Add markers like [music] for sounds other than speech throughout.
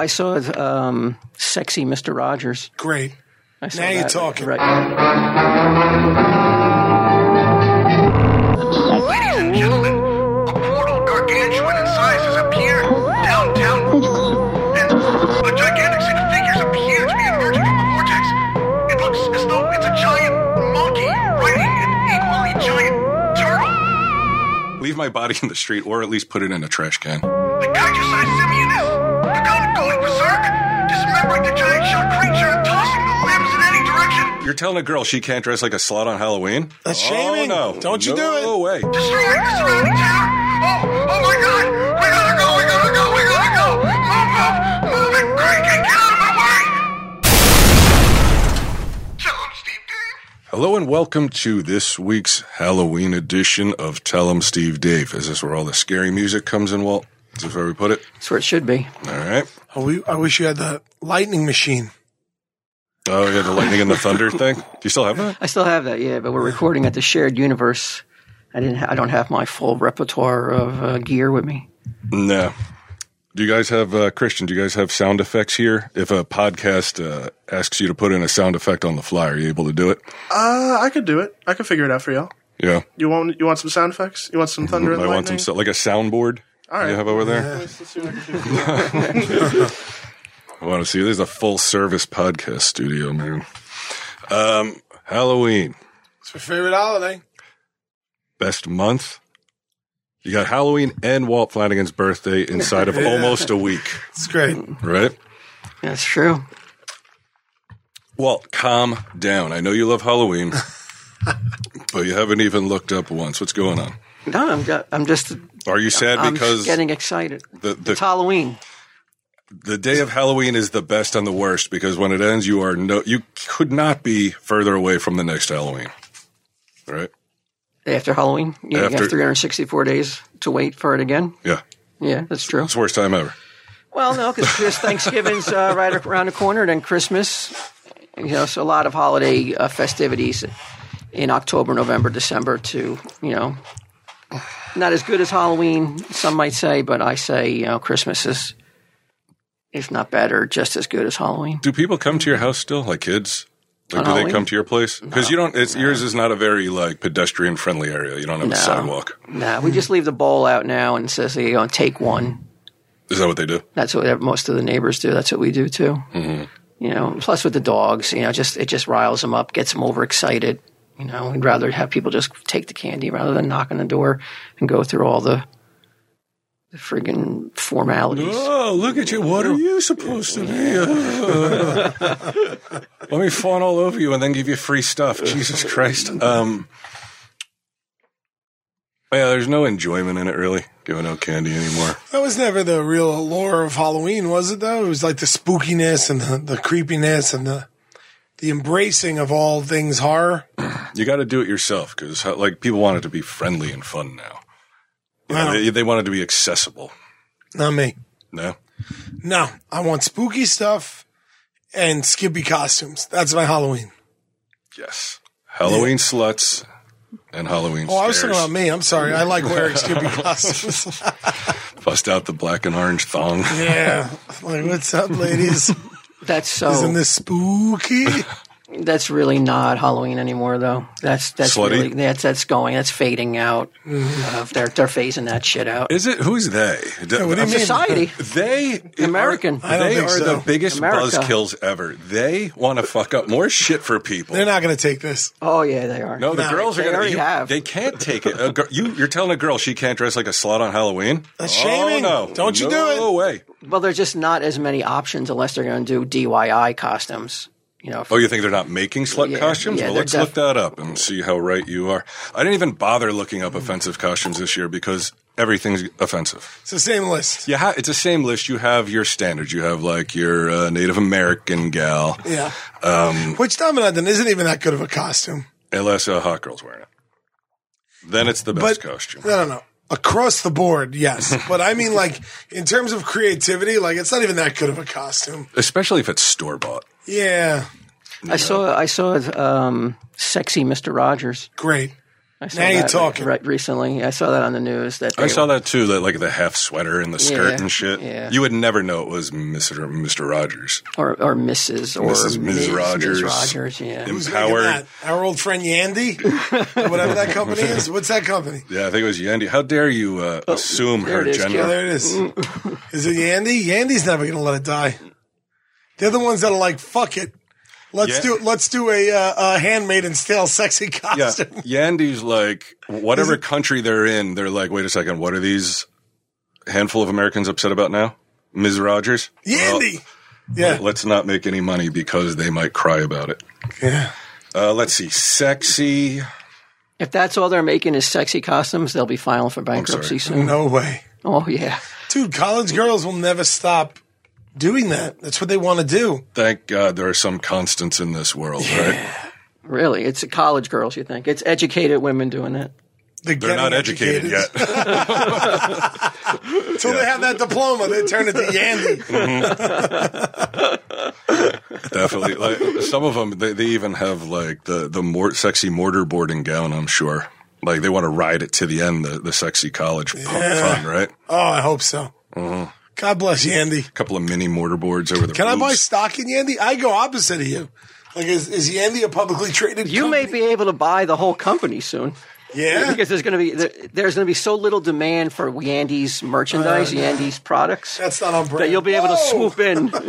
I saw um, sexy Mr. Rogers. Great. I saw Now you're that. talking. Right. Ladies and gentlemen, a portal gargantuan in size has appeared downtown. And a gigantic set of figures appear to be emerging from the vortex. It looks as though it's a giant monkey riding an equally giant turtle. Leave my body in the street, or at least put it in a trash can. You're telling a girl she can't dress like a slut on Halloween? That's oh, shaming. no. Don't you do it. No way. destroying the surrounding. Oh, oh, oh my God! We gotta go! We gotta go! We gotta go! Move, move, move it! Greg, get out of my way! Tell him, Steve Dave. Hello and welcome to this week's Halloween edition of Tell 'em Steve Dave. Is this where all the scary music comes in, Walt? Is this where we put it? That's where it should be. All right. Oh, I wish you had the lightning machine. Oh, yeah, the lightning and the thunder thing. Do you still have that? I still have that, yeah, but we're recording at the shared universe. I didn't. Ha- I don't have my full repertoire of uh, gear with me. No. Do you guys have, uh, Christian, do you guys have sound effects here? If a podcast uh, asks you to put in a sound effect on the fly, are you able to do it? Uh, I could do it. I could figure it out for y'all. Yeah. You want you want some sound effects? You want some thunder and I want some, like a soundboard. All right. You have over there? [laughs] Let's see what [laughs] I can do. I want to see. This is a full service podcast studio, man. Um, Halloween, It's my favorite holiday. best month. You got Halloween and Walt Flanagan's birthday inside of [laughs] almost a week, It's great. right? That's true. Walt, calm down. I know you love Halloween, [laughs] but you haven't even looked up once. What's going on? No, I'm. Just, I'm just. Are you sad I'm because getting excited. the, It's the, Halloween. The day of Halloween is the best and the worst because when it ends, you are no, you could not be further away from the next Halloween, right? After Halloween, you After- have 364 days to wait for it again. Yeah, Yeah, that's true. it's the worst time ever. Well, no, because Thanksgiving's uh, [laughs] right around the corner, then Christmas. You know, so a lot of holiday uh, festivities in October, November, December. To you know, not as good as Halloween, some might say, but I say you know Christmas is, if not better, just as good as Halloween. Do people come to your house still, like kids? Like, On do they come to your place? Because you don't. It's yours is not a very like pedestrian friendly area. You don't have a sidewalk. Nah, we just leave the bowl out now and says you know take one. Is that what they do? That's what most of the neighbors do. That's what we do too. Mm-hmm. You know, plus with the dogs, you know, just it just riles them up, gets them overexcited. You know, we'd rather have people just take the candy rather than knock on the door and go through all the the friggin' formalities. Oh, look at you! What are you supposed to be? Uh, [laughs] let me fawn all over you and then give you free stuff. Jesus Christ! Um, yeah, there's no enjoyment in it really. Giving out candy anymore. That was never the real allure of Halloween, was it? Though it was like the spookiness and the, the creepiness and the the embracing of all things horror. You got to do it yourself because like people want it to be friendly and fun now. You know, Wow. they, they want it to be accessible. Not me. No. No, I want spooky stuff and skippy costumes. That's my Halloween. Yes. Halloween sluts and Halloween Oh, I was talking about me. I'm sorry. I like wearing skippy [laughs] costumes. Bust out the black and orange thong. yeah. Like, what's up, ladies? That's so. Isn't this spooky? [laughs] that's really not Halloween anymore, though. That's that's Slutty? really that's that's going. That's fading out. Uh, they're they're phasing that shit out. Is it? Who's they? what do you mean? Society. They American. Are, I don't they think are so. the biggest America. buzzkills ever. They want to fuck up more shit for people. They're not going to take this. Oh yeah, they are. no, the No, girls are gonna. already have. They can't take it. A gir- you, you're telling a girl she can't dress like a slut on Halloween? That's oh, shaming. no! Don't you do it. No way. Well, there's just not as many options unless they're going to do DIY costumes. You know, Oh, you think they're not making slut Yeah, costumes? yeah, well, let's def- look that up and see how right you are. I didn't even bother looking up offensive costumes this year because everything's offensive. It's the same list. You ha- it's the same list. You have your standards. You have like your uh, Native American gal, Yeah. Um, Which Dominant isn't even that good of a costume. unless a hot girl's wearing it. Then it's the best costume. I don't know. Across the board, yes. [laughs] but I mean, like, in terms of creativity, like, it's not even that good of a costume. Especially if it's store bought. Yeah. I saw I saw um, sexy Mister Rogers. Great. I saw Now you're that talking. Right, recently, I saw that on the news. That I they- saw that too, that like the half sweater and the skirt Yeah, and shit. yeah. You would never know it was Mr. Mr. Rogers. or or Mrs. or Mrs. Ms. Ms. Rogers. Rogers, yeah. Im- Who's making Howard. that? Our old friend Yandy, whatever that company is. What's that company? [laughs] Yeah, I think it was Yandy. How dare you uh, assume Oh, there her it is, gender? Yeah, there it is. Is it Yandy? Yandy's never going to let it die. They're the ones that are like, fuck it. Let's Yeah. do let's do a, uh, a handmade and stale sexy Yeah, costume. [laughs] Yandy's like whatever country they're in, they're like, wait a second, what are these handful of Americans upset about now? Ms. Rogers, Yandy. Well, yeah. let's not make any money because they might cry about it. yeah. Uh, let's see, sexy. If that's all they're making is sexy costumes, they'll be filing for bankruptcy soon. No way. Oh yeah, Dude, college girls will never stop doing that. That's what they want to do. Thank God there are some constants in this world, right? really? It's college girls. You think it's educated women doing that? They're, They're not educated, yet. [laughs] Until they have that diploma, they turn it to Yandy. Mm-hmm. [laughs] Definitely. Like some of them, they, they even have like the the more sexy mortar boarding gown. I'm sure. Like they want to ride it to the end. The the sexy college pu- fun, right? Oh, I hope so. Mm-hmm. God bless Yandy. A couple of mini mortar boards over the. Can I buy stock in Yandy? I go opposite of you. Like, is, is Yandy a publicly traded You may be able to buy the whole company soon. Yeah? because there's going to be there- there's going to be so little demand for Yandy's merchandise, Yandy's products, That's not on brand. that you'll be able to swoop in. [laughs] Look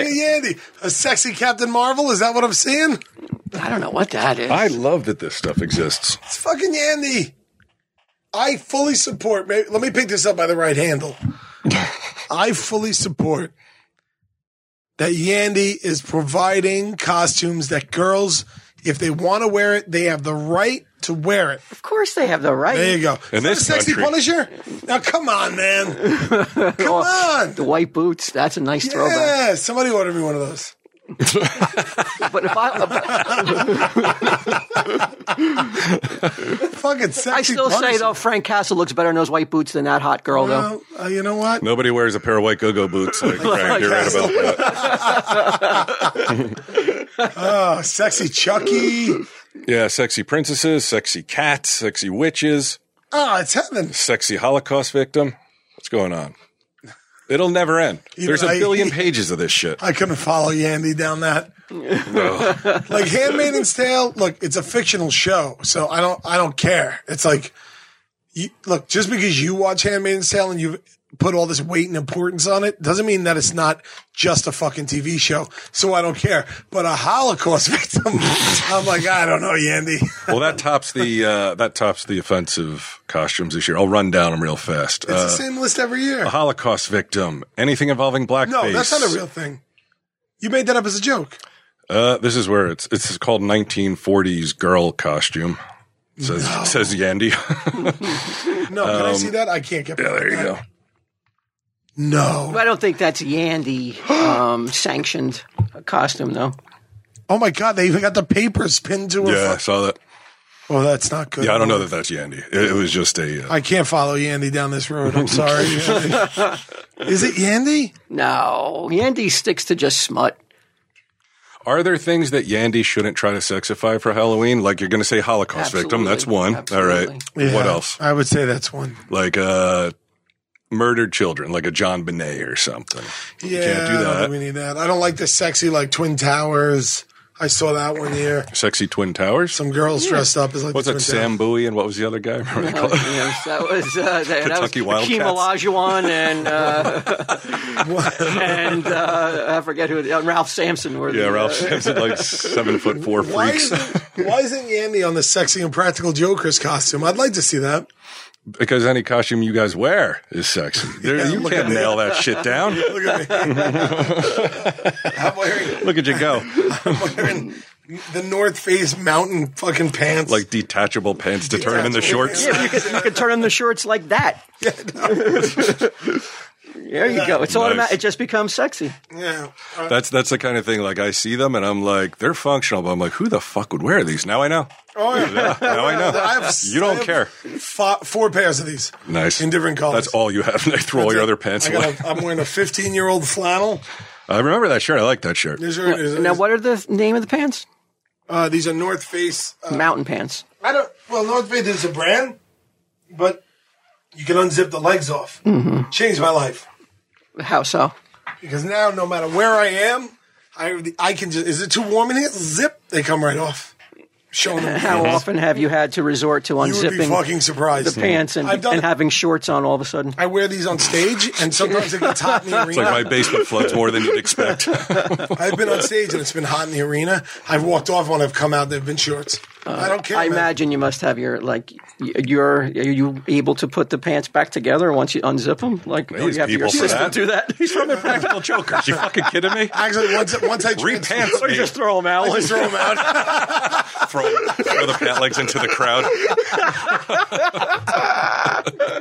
at Yandy. A sexy Captain Marvel? Is that what I'm seeing? I don't know what that is. I love that this stuff exists. It's fucking Yandy. I fully support. Maybe, let me pick this up by the right handle. [laughs] I fully support that Yandy is providing costumes that girls, if they want to wear it, they have the right to wear it. of course, they have the right. There you go. In Is this a sexy country- Punisher? Now, come on, man. [laughs] Come on. The white boots. That's a nice throwback. Yeah, somebody order me one of those. But if I, Fucking sexy I still say though, Frank Castle looks better in those white boots than that hot girl though. Uh, you know what? Nobody wears a pair of white go-go boots like Frank. You're right about that. [laughs] Oh, sexy Chucky. Yeah, sexy princesses, sexy cats, sexy witches, Oh, it's heaven. sexy Holocaust victim. What's going on? It'll never end. There's a billion pages of this shit. I couldn't follow Yandy down that. like Handmaid's Tale, look, it's a fictional show, so I don't, I don't care. It's like, you, look, just because you watch Handmaid's Tale and you've put all this weight and importance on it, doesn't mean that it's not just a fucking TV show. So I don't care. But a Holocaust [laughs] victim, I'm like, I don't know, Yandy. [laughs] Well, that tops the uh, that tops the offensive costumes this year. I'll run down them real fast. It's Uh, the same list every year. a Holocaust victim, anything involving blackface. No, that's not a real thing. You made that up as a joke. Uh, this is where it's it's called 1940s girl costume. Says says Yandy. [laughs] No, can I see that? I can't get. Um, yeah, there you go. No. I don't think that's Yandy um, [gasps] sanctioned costume though. Oh my god, they even got the papers pinned to her. Yeah, I saw that. Oh, that's not good. Yeah, I don't know that that's Yandy. It, it was just a. Uh, I can't follow Yandy down this road. I'm sorry. [laughs] Yandy. Is it Yandy? No, Yandy sticks to just smut. are there things that Yandy shouldn't try to sexify for Halloween? Like you're going to say Holocaust victim. That's one. Absolutely. All right. What else? I would say that's one. Like uh, murdered children, like a JonBenét or something. Yeah, can't do I don't that. we need that. I don't like the sexy like Twin Towers. I saw that one year. Sexy Twin Towers. Some girls dressed up as like What's the that? Twin Sam Towers. Bowie and what was the other guy? Remember they Yes, that was uh, that, that was Kentucky Hakeem Wildcats. Olajuwon and uh, [laughs] and uh, I forget who uh, Ralph Sampson were. yeah, the, Ralph uh, Sampson, like [laughs] seven foot four Why freaks. isn't, why isn't Yandy on the sexy and practical Joker's costume? I'd like to see that. Because any costume you guys wear is sexy. [laughs] There, you can't nail that shit down. [laughs] Look at me. [laughs] I'm wearing, Look at you go. I'm wearing the North Face mountain fucking pants. Like detachable pants to turn them into shorts. yeah, you could, you could turn them the shorts like that. There you go. It's Nice. automatic. It just becomes sexy. yeah. Uh, That's that's the kind of thing. Like I see them and I'm like, they're functional, but I'm like, who the fuck would wear these? Now I know. oh yeah. Now I know. I have, You don't I have care. fi- four pairs of these. Nice. In different colors. That's all you have. [laughs] They throw all your other pants I away. got a, I'm wearing a 15 year old flannel. I remember that shirt. I like that shirt. There's your, there's, Now, what are the name of the pants? Uh, these are North Face. Uh, Mountain pants. I don't. Well, North Face is a brand, but you can unzip the legs off. Mm-hmm. Changed my life How so? because now, no matter where I am, I I can just. Is it too warm in here? Zip. They come right off. Showing them. [laughs] How often have you had to resort to You would be unzipping fucking surprised. the pants and, and it. having shorts on all of a sudden? I wear these on stage, and sometimes it gets hot in the It's like my basement floods more than you'd expect. [laughs] I've been on stage and it's been hot in the arena. I've walked off when I've come out. They've been shorts. Uh, I don't care. I man. imagine you must have your like y- you're are you able to put the pants back together once you unzip them? Like or you have your people assistant that. do that. He's from Impractical Jokers. You fucking kidding me? Actually, once once I Re pants [laughs] Or you just throw them out. I just throw them out. [laughs] throw, throw the pant legs into the crowd.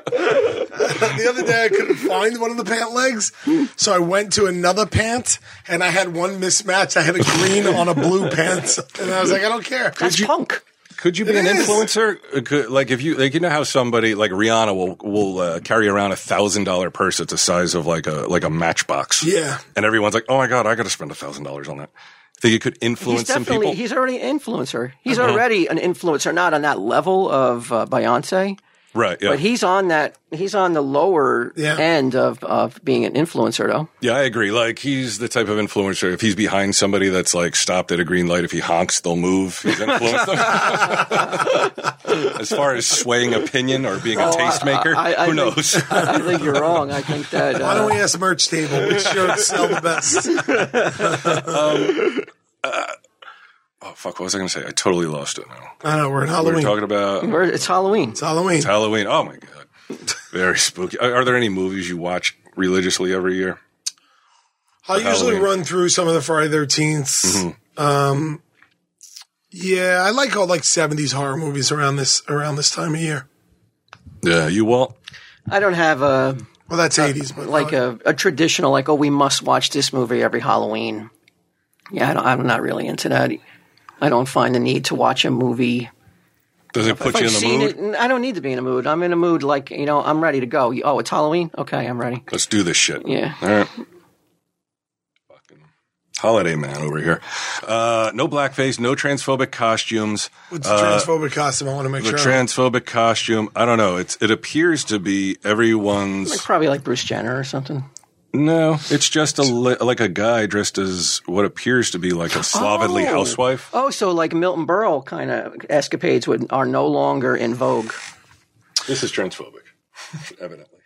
the other day I couldn't find one of the pant legs, so I went to another pant and I had one mismatch. I had a green on a blue pants, and I was like, I don't care. That's punk. Could you be It an is. influencer? Uh, Could, like if you like you know how somebody like Rihanna will will uh, carry around a thousand dollar purse that's the size of like a like a matchbox. Yeah. and everyone's like, oh my god, I got to spend a thousand dollars on that. Think you could He's influence some definitely people? he's already an influencer. He's already an influencer, not on that level of uh, Beyonce, right? Yeah, but he's on that. He's on the lower Yeah. end of of being an influencer, though. yeah, I agree. Like he's the type of influencer. If he's behind somebody that's like stopped at a green light, if he honks, they'll move. He's influenced them. [laughs] as far as swaying opinion or being a tastemaker, Oh, I- I who think- knows? [laughs] I think you're wrong. I think that Why don't uh, we ask merch table which shirts sell the best? [laughs] oh fuck! What was I going to say? I totally lost it now. I know we're in Halloween. We were Halloween. talking about we're- it's Halloween. it's Halloween. It's Halloween. Oh my god, very spooky. Are, are there any movies you watch religiously every year? I'll usually Halloween. run through some of the Friday 13th. Um, yeah, I like all like 70s horror movies around this around this time of year. Yeah, you Walt. I don't have a Well, that's 80s, but like a, a traditional like oh we must watch this movie every Halloween. Yeah, I don't, I'm not really into that. I don't find the need to watch a movie. Does it put If you I've in the mood? it, I don't need to be in a mood. I'm in a mood like you know I'm ready to go. Oh, it's Halloween. Okay, I'm ready. Let's do this shit. Yeah. All right. Fucking holiday man over here. Uh, no blackface, no transphobic costumes. what's the transphobic costume? I want to make The sure. transphobic costume. I don't know. It's it appears to be everyone's. Like probably like Bruce Jenner or something. No, it's just a like a guy dressed as what appears to be like a slovenly Oh. housewife. Oh, so like Milton Berle kind of escapades would, are no longer in vogue. This is transphobic, evidently.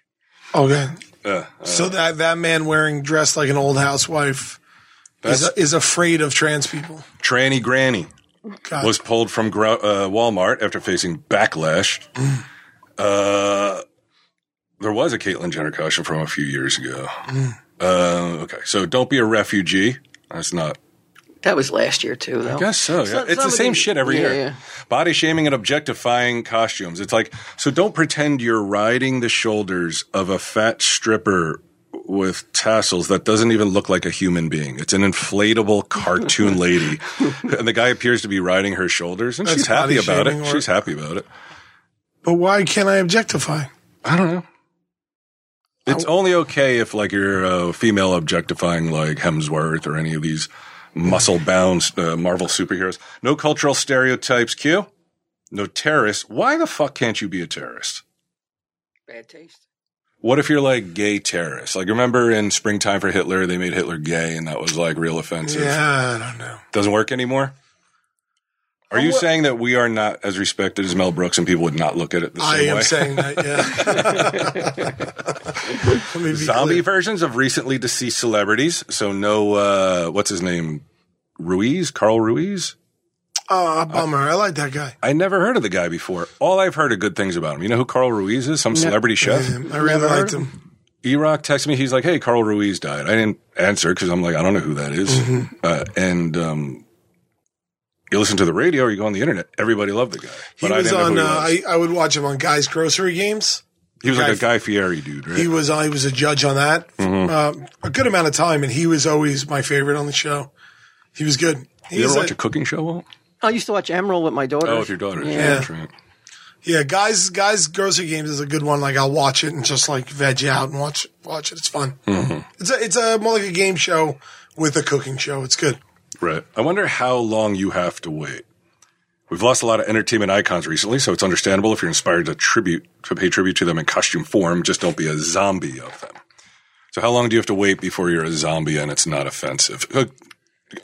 okay. Uh, So that, that man wearing dressed like an old housewife is, is afraid of trans people. Tranny Granny God. was pulled from uh, Walmart after facing backlash. uh, there was a Caitlyn Jenner costume from a few years ago. Uh, okay, so don't be a refugee. That's not. That was last year too, though. I guess so. Yeah. So- it's the same shit every yeah, year. yeah. Body shaming and objectifying costumes. It's like so. Don't pretend you're riding the shoulders of a fat stripper with tassels that doesn't even look like a human being. It's an inflatable [laughs] cartoon lady, and the guy appears to be riding her shoulders, and That's she's happy about it. or- She's happy about it. But why can't I objectify? I don't know. It's only okay if like you're a female objectifying like Hemsworth or any of these muscle bound uh, Marvel superheroes. No cultural stereotypes. Q. No terrorists. Why the fuck can't you be a terrorist? Bad taste. What if you're like gay terrorists? Like remember in Springtime for Hitler, they made Hitler gay, and that was like real offensive. Yeah, I don't know. Doesn't work anymore. Are you what- saying that we are not as respected as Mel Brooks, and people would not look at it the I same am way? saying that, yeah. [laughs] Let me be Zombie clear. versions of recently deceased celebrities. So no, uh, what's his name? Ruiz, Carl Ruiz. Oh, bummer. I like that guy. I never heard of the guy before. All I've heard are good things about him. You know who Carl Ruiz is? Some celebrity chef. Yeah, I really liked him. E-Rock texted me. He's like, "Hey, Carl Ruiz died." I didn't answer because I'm like, I don't know who that is. Mm-hmm. Uh, and um, you listen to the radio or you go on the internet. Everybody loved the guy, He but I was didn't on. who he Uh, was. I, I would watch him on Guys Grocery Games. he was like a Guy- Guy Fieri dude, right? He was. Uh, he was a judge on that Mm-hmm. uh, a good amount of time, and he was always my favorite on the show. He was good. you He's ever watch a cooking show? Walt? I used to watch Emeril with my daughter. Oh, with your daughter. Yeah. That's right. yeah, guys. Guys Grocery Games is a good one. Like I'll watch it and just like veg out and watch watch it. It's fun. Mm-hmm. It's a it's a more like a game show with a cooking show. It's good. Right. I wonder how long you have to wait. We've lost a lot of entertainment icons recently, so it's understandable if you're inspired to tribute to pay tribute to them in costume form. Just don't be a zombie of them. So how long do you have to wait before you're a zombie and it's not offensive? Uh,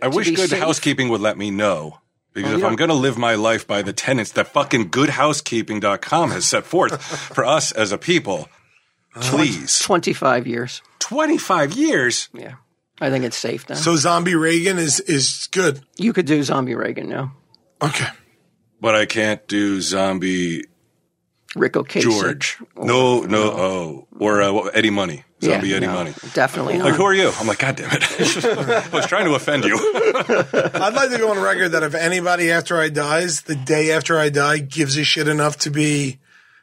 I wish good safe? housekeeping would let me know. Because if I'm going to live my life by the tenets that fucking goodhousekeeping.com has set forth for us as a people, please. 25 years. 25 years? Yeah. I think it's safe then. So zombie Reagan is is good. you could do zombie Reagan now. Okay. But I can't do zombie Ric Ocasek. George. No, no, oh. Or uh, Eddie Money. Yeah, Zombie Eddie no, Money. Definitely Like, not. who are you? I'm like, God damn it. [laughs] I was trying to offend you. [laughs] I'd like to go on record that if anybody after I dies, the day after I die, gives a shit enough to be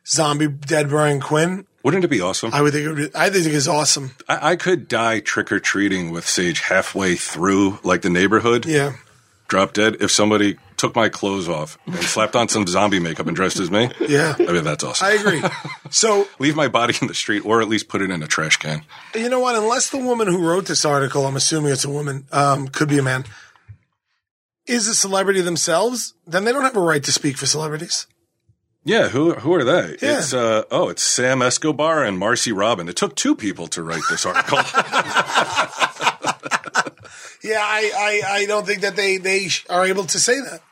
zombie dead Brian Quinn, Wouldn't it be awesome? I would think it would, I think it's awesome. I, I could die trick or treating with Sage halfway through, like the neighborhood, Yeah. drop dead, if somebody took my clothes off and slapped on some zombie makeup and dressed as me. Yeah. I mean, that's awesome. I agree. [laughs] So, Leave my body in the street or at least put it in a trash can. you know what? Unless the woman who wrote this article, I'm assuming it's a woman, um, could be a man, is a celebrity themselves, then they don't have a right to speak for celebrities. Yeah, who who are they? Yeah. It's uh oh, it's Sam Escobar and Marcy Robin. It took two people to write this article. [laughs] Yeah, I, I, I don't think that they, they are able to say that.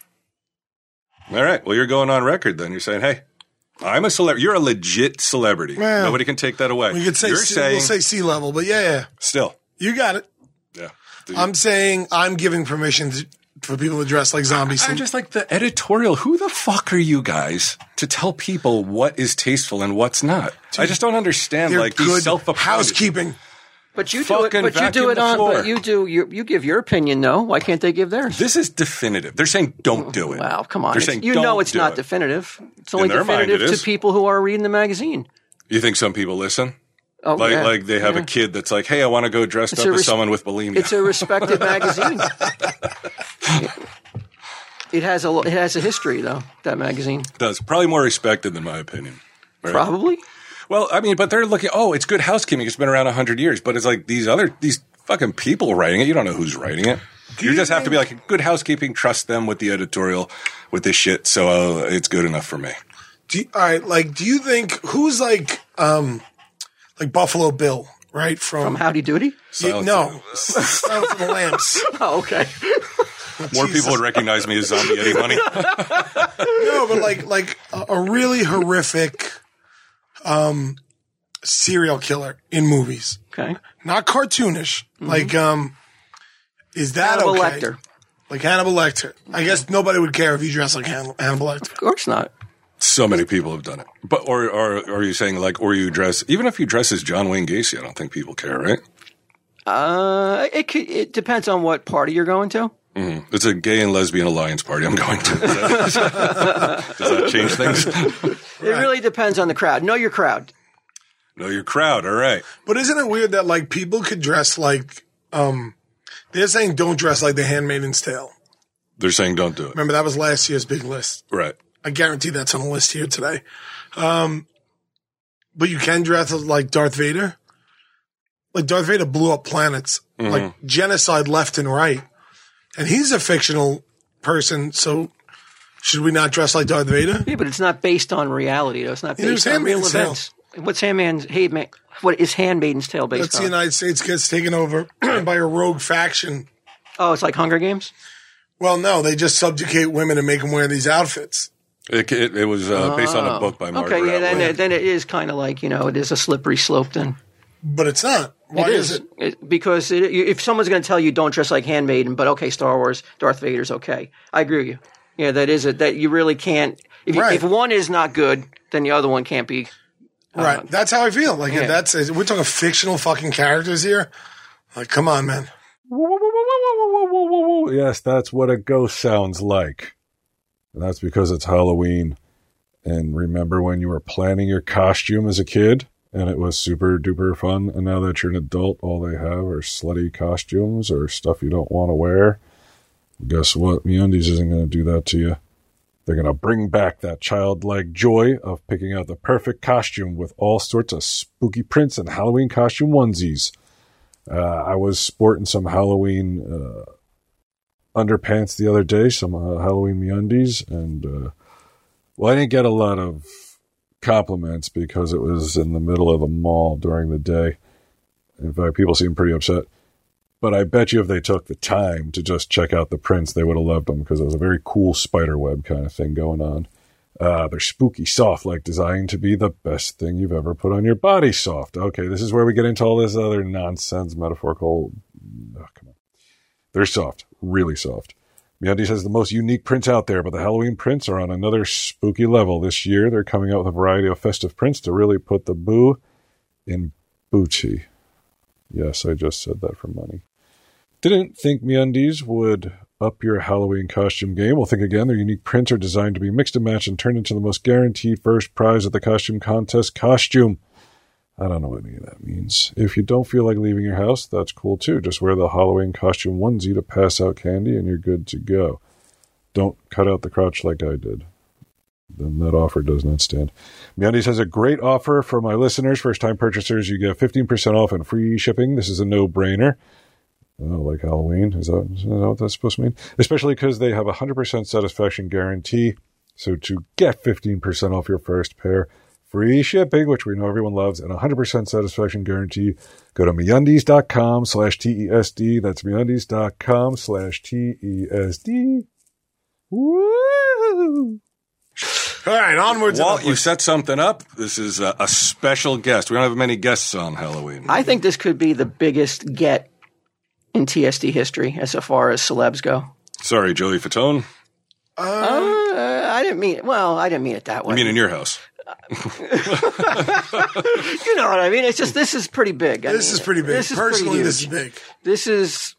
All right. Well, you're going on record then. You're saying, "Hey, I'm a celebrity. You're a legit celebrity. Well, Nobody can take that away." We could say, you're sea, saying we'll say sea level, but yeah, yeah, still. you got it. Yeah. I'm saying I'm giving permission to, for people to dress like zombies. I just like the editorial. Who the fuck are you guys to tell people what is tasteful and what's not? I just don't understand like these good self housekeeping. But you do it. But you do it on. floor. But you do. You you give your opinion. No. Why can't they give theirs? This is definitive. They're saying don't do it. Wow, come on. They're saying you don't know it's do not it. definitive. It's only their mind it definitive to people who are reading the magazine. You think some people listen? Oh, Like yeah. like they have Yeah. a kid that's like, "Hey, I want to go dressed It's up a as someone with bulimia." It's a respected [laughs] magazine. [laughs] It has a it has a history though. That magazine does probably more respected than my opinion. Right? probably. Well, I mean, but they're looking. Oh, it's good housekeeping. It's been around hundred years, but it's like these other these fucking people writing it. You don't know who's writing it. You just have to be like good housekeeping. Trust them with the editorial with this shit. So uh, it's good enough for me. Do you, all right, like, do you think who's like, um, like Buffalo Bill, right? From, From Howdy Doody. You- no, Silence of the Lambs. [laughs] [laughs] Oh, okay. More people would recognize me as Zombie Eddie Money. [laughs] No, but like, like a, a really horrific, um, serial killer in movies, Okay. not cartoonish. Like, um, is that Hannibal okay? Lecter. Like Hannibal Lecter. I guess nobody would care if you dress like Han- Hannibal Lecter. Of course not. So many people have done it. But or, or or are you saying like, or you dress even if you dress as John Wayne Gacy? I don't think people care, right? Uh, it could, it depends on what party you're going to. It's a gay and lesbian alliance party. I'm going to. [laughs] Does that, does that change things? [laughs] It really depends on the crowd. Know your crowd. know your crowd. All right. But isn't it weird that like people could dress like, um, they're saying don't dress like the Handmaid's Tale. They're saying don't do it. Remember that was last year's big list. Right. I guarantee that's on the list here today. Um, but you can dress like Darth Vader. Like Darth Vader blew up planets, like genocide left and right, and he's a fictional person. So should we not dress like Darth Vader? Yeah, but it's not based on reality. Though. It's not It was based on real Handmaid's Tale. events. What's Handmaid's Handmaid? What is Handmaiden's Tale based on? That's the? United States gets taken over [clears throat] by a rogue faction. oh, it's like Hunger Games. Well, no, they just subjugate women and make them wear these outfits. It, it, it was uh, based on a book by Margaret Okay, yeah, then Atwood. it, then it is kind of like you know it is a slippery slope. Then But it's not. Why it is is it? It- because it, if someone's going to tell you don't dress like Handmaiden, but okay, Star Wars, Darth Vader's okay. I agree with you. Yeah, that is it. That you really can't. If, you- Right. if one is not good, then the other one can't be. Right. That's how I feel. Like if yeah. that's we're talking fictional fucking characters here. Like, come on, man. Yes, that's what a ghost sounds like. And that's because it's Halloween. And remember when you were planning your costume as a kid and it was super duper fun? And now that you're an adult, all they have are slutty costumes or stuff you don't want to wear. Guess what? MeUndies isn't going to do that to you. They're going to bring back that childlike joy of picking out the perfect costume with all sorts of spooky prints and Halloween costume onesies. Uh, I was sporting some Halloween uh, underpants the other day, some uh, Halloween MeUndies, and uh, well, I didn't get a lot of compliments because it was in the middle of a mall during the day. In fact, people seemed pretty upset. But I bet you if they took the time to just check out the prints, they would have loved them because it was a very cool spider web kind of thing going on. Uh, they're spooky, soft, like designed to be the best thing you've ever put on your body. Soft. Okay, this is where we get into all this other nonsense, metaphorical. Oh, come on. They're soft, really soft. MeUndies has the most unique prints out there, but the Halloween prints are on another spooky level. This year, they're coming out with a variety of festive prints to really put the boo in booty. Yes, I just said that for money. Didn't think MeUndies would up your Halloween costume game. Well, think again. Their unique prints are designed to be mixed and matched and turned into the most guaranteed first prize at the costume contest costume. I don't know what any of that means. If you don't feel like leaving your house, that's cool too. Just wear the Halloween costume onesie to pass out candy and you're good to go. Don't cut out the crotch like I did. Then that offer does not stand. MeUndies has a great offer for my listeners. First time purchasers, you get 15% off and free shipping. This is a no brainer. Oh, like Halloween. Is that, is that what that's supposed to mean? Especially because they have a 100% satisfaction guarantee. So to get 15% off your first pair, free shipping, which we know everyone loves, and a 100% satisfaction guarantee, go to MeUndies.com slash TESD. That's MeUndies.com slash TESD. Woo! All right, onwards and Walt, you set something up. This is a, a special guest. We don't have many guests on Halloween. I think this could be the biggest get in TSD history as far as celebs go. Sorry, Joey Fatone. Uh, I didn't mean it. well. I didn't mean it that way. I mean, in your house. [laughs] you know what I mean? It's just this is pretty big. I This mean, is pretty big. This is pretty Personally, this is big. This is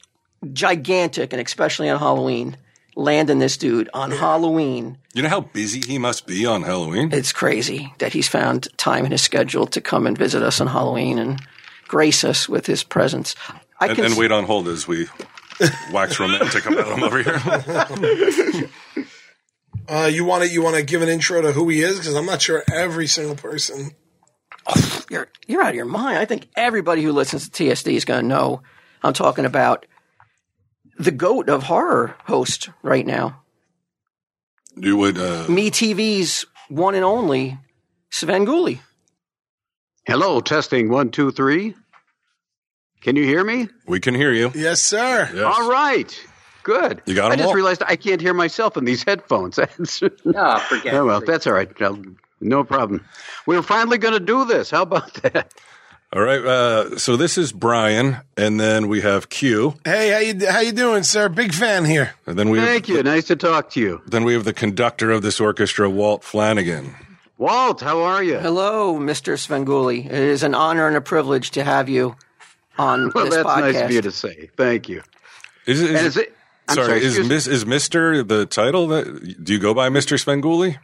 gigantic, and especially on Halloween, landing this dude on Halloween. You know how busy he must be on Halloween? It's crazy that he's found time in his schedule to come and visit us on Halloween and grace us with his presence. I and, can and wait on hold as we wax romantic about him over here. [laughs] Uh, you want to you want to give an intro to who he is because I'm not sure every single person. [sighs] you're you're out of your mind. I think everybody who listens to TSD is going to know I'm talking about the goat of horror host right now. You would. Uh, MeTV's one and only Svengoolie. Hello, testing one, two, three. Can you hear me? we can hear you. Yes, sir. Yes. All right. Good. You got I 'em just all? realized I can't hear myself in these headphones. That's- [laughs] Ah, forget. [laughs] oh, well, that's all right. No problem. We're finally going to do this. How about [laughs] that? All right. Uh, so this is Brian, and then we have Q, Hey, how you how you doing, sir? Big fan here. and then we Thank have, you. Nice to talk to you. then we have the conductor of this orchestra, Walt Flanagan. Walt, how are you? Hello, Mr. Svengoolie. It is an honor and a privilege to have you on Well, this that's nice of you to say. Thank you. Is, is, And is it? I'm sorry, sorry, is Miss is Mister the title? That do you go by Mister Svengoolie?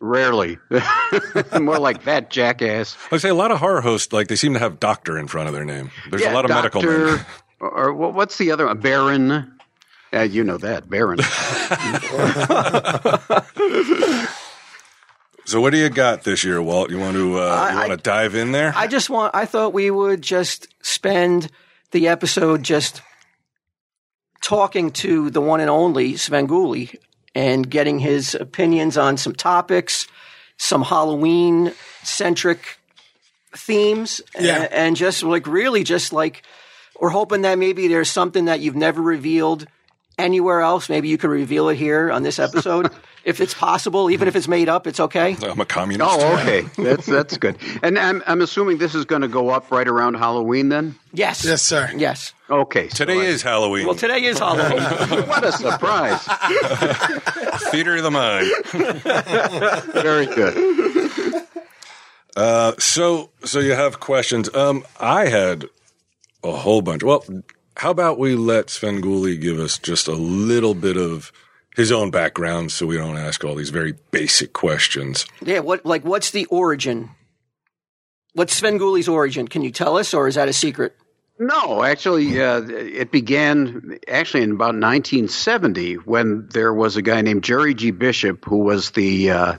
Rarely. [laughs] More like that jackass. I say a lot of horror hosts like they seem to have doctor in front of their name. There's a lot of medical doctor, men. [laughs] Or, or what's the other one? Baron. Uh, you know that, Baron. [laughs] So what do you got this year, Walt? You want to uh, you want to dive in there? I just want. I thought we would just spend the episode just talking to the one and only Svengoolie and getting his opinions on some topics, some Halloween centric themes, Yeah. and, and just like really just like we're hoping that maybe there's something that you've never revealed anywhere else. Maybe you could reveal it here on this episode [laughs] if it's possible, even if it's made up. It's okay. I'm a communist. oh, okay. That's that's good. And I'm I'm assuming this is going to go up right around Halloween then. Yes. Yes, sir. Yes. Okay. so Today I- is Halloween. Well, today is Halloween. [laughs] what a surprise. [laughs] Theater of the mind. [laughs] Very good. Uh, so, so you have questions. Um, I had a whole bunch. Well, how about we let Sven Svengoolie give us just a little bit of his own background, so we don't ask all these very basic questions. Yeah, what like what's the origin? What's Svengoolie's origin? Can you tell us, or is that a secret? No, actually, uh, it began actually in about 1970 when there was a guy named Jerry G. Bishop who was the uh,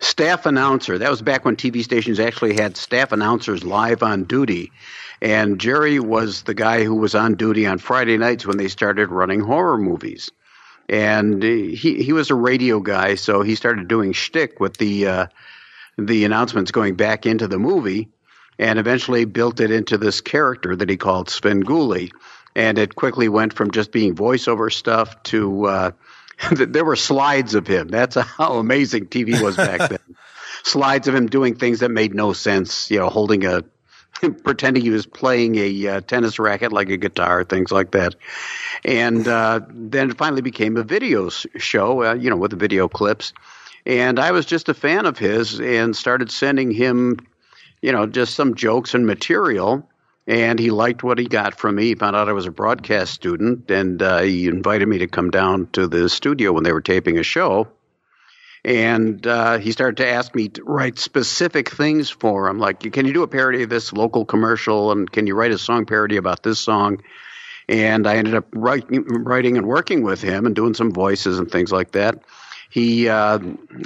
staff announcer. That was back when TV stations actually had staff announcers live on duty. And Jerry was the guy who was on duty on Friday nights when they started running horror movies. And he he was a radio guy, so he started doing shtick with the uh, the announcements going back into the movie, and eventually built it into this character that he called Svengoolie. And it quickly went from just being voiceover stuff to uh, [laughs] there were slides of him. That's [laughs] how amazing TV was back then. [laughs] slides of him doing things that made no sense. You know, holding a pretending he was playing a uh, tennis racket like a guitar, things like that. And uh, then it finally became a video show, uh, you know, with the video clips. And I was just a fan of his and started sending him, you know, just some jokes and material. And he liked what he got from me. He found out I was a broadcast student, and uh, he invited me to come down to the studio when they were taping a show and uh, he started to ask me to write specific things for him like can you do a parody of this local commercial and can you write a song parody about this song and i ended up writing, writing and working with him and doing some voices and things like that he uh,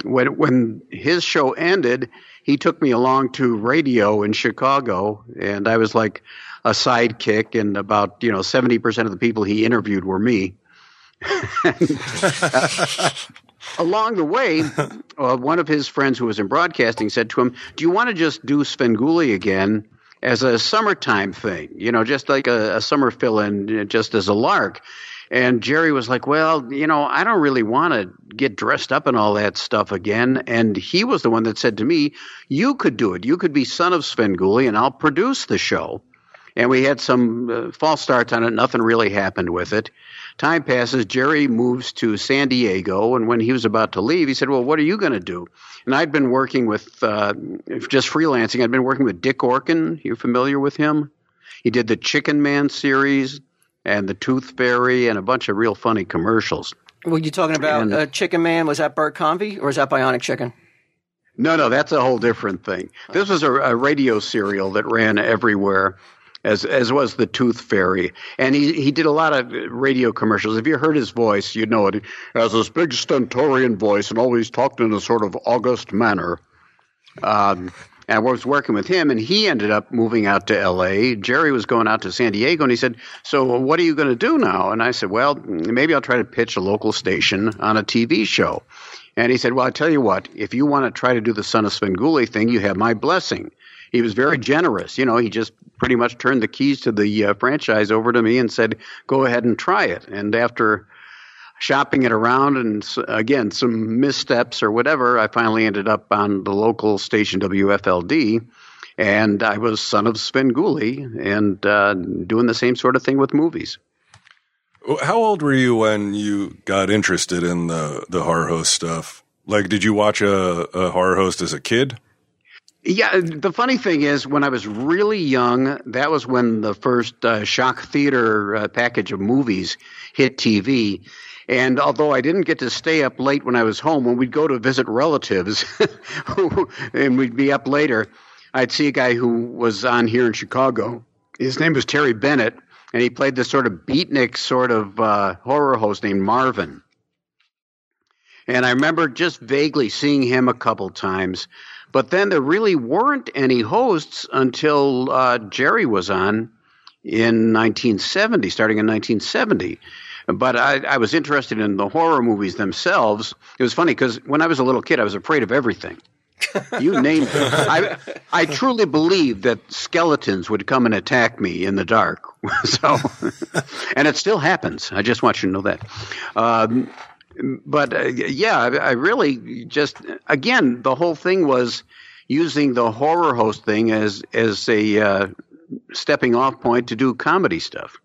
when when his show ended he took me along to radio in chicago and i was like a sidekick and about you know 70% of the people he interviewed were me [laughs] along the way, uh, one of his friends who was in broadcasting said to him, "Do you want to just do Svengoolie again as a summertime thing? You know, just like a, a summer fill-in, uh, just as a lark." And Jerry was like, "Well, you know, I don't really want to get dressed up and all that stuff again." And he was the one that said to me, "You could do it. You could be son of Svengoolie, and I'll produce the show." And we had some uh, false starts on it. Nothing really happened with it. Time passes. Jerry moves to San Diego, and when he was about to leave, he said, "Well, what are you going to do?" And I'd been working with uh, just freelancing. I'd been working with Dick Orkin. You're familiar with him? He did the Chicken Man series and the Tooth Fairy and a bunch of real funny commercials. Were you talking about And- uh, Chicken Man? Was that Bert Convey or is that Bionic Chicken? No, no, that's a whole different thing. This was a, a radio serial that ran everywhere, as as was the Tooth Fairy, and he he did a lot of radio commercials. If you heard his voice, you'd know it. He has this big stentorian voice and always talked in a sort of august manner. Um, and I was working with him, and he ended up moving out to L.A. Jerry was going out to San Diego, and he said, "So what are you going to do now?" And I said, "Well, maybe I'll try to pitch a local station on a TV show." And he said, Well, I tell you what, if you want to try to do the Son of Svengoolie thing, you have my blessing. He was very generous. You know, he just pretty much turned the keys to the uh, franchise over to me and said, Go ahead and try it. And after shopping it around and again, some missteps or whatever, I finally ended up on the local station WFLD. And I was son of Svengoolie and uh, doing the same sort of thing with movies. How old were you when you got interested in the the horror host stuff? Like, did you watch a, a horror host as a kid? Yeah, the funny thing is, when I was really young, that was when the first uh, shock theater uh, package of movies hit TV. And although I didn't get to stay up late when I was home, when we'd go to visit relatives [laughs] and we'd be up later, I'd see a guy who was on here in Chicago. His name was Terry Bennett, and he played this sort of beatnik sort of uh, horror host named Marvin. And I remember just vaguely seeing him a couple times. But then there really weren't any hosts until uh, Jerry was on in 1970, starting in 1970. But I, I was interested in the horror movies themselves. It was funny because when I was a little kid, I was afraid of everything. You [laughs] name it. I, I truly believed that skeletons would come and attack me in the dark. [laughs] so, [laughs] and it still happens. I just want you to know that. Um, but uh, yeah, I, I really just again the whole thing was using the horror host thing as as a uh, stepping off point to do comedy stuff.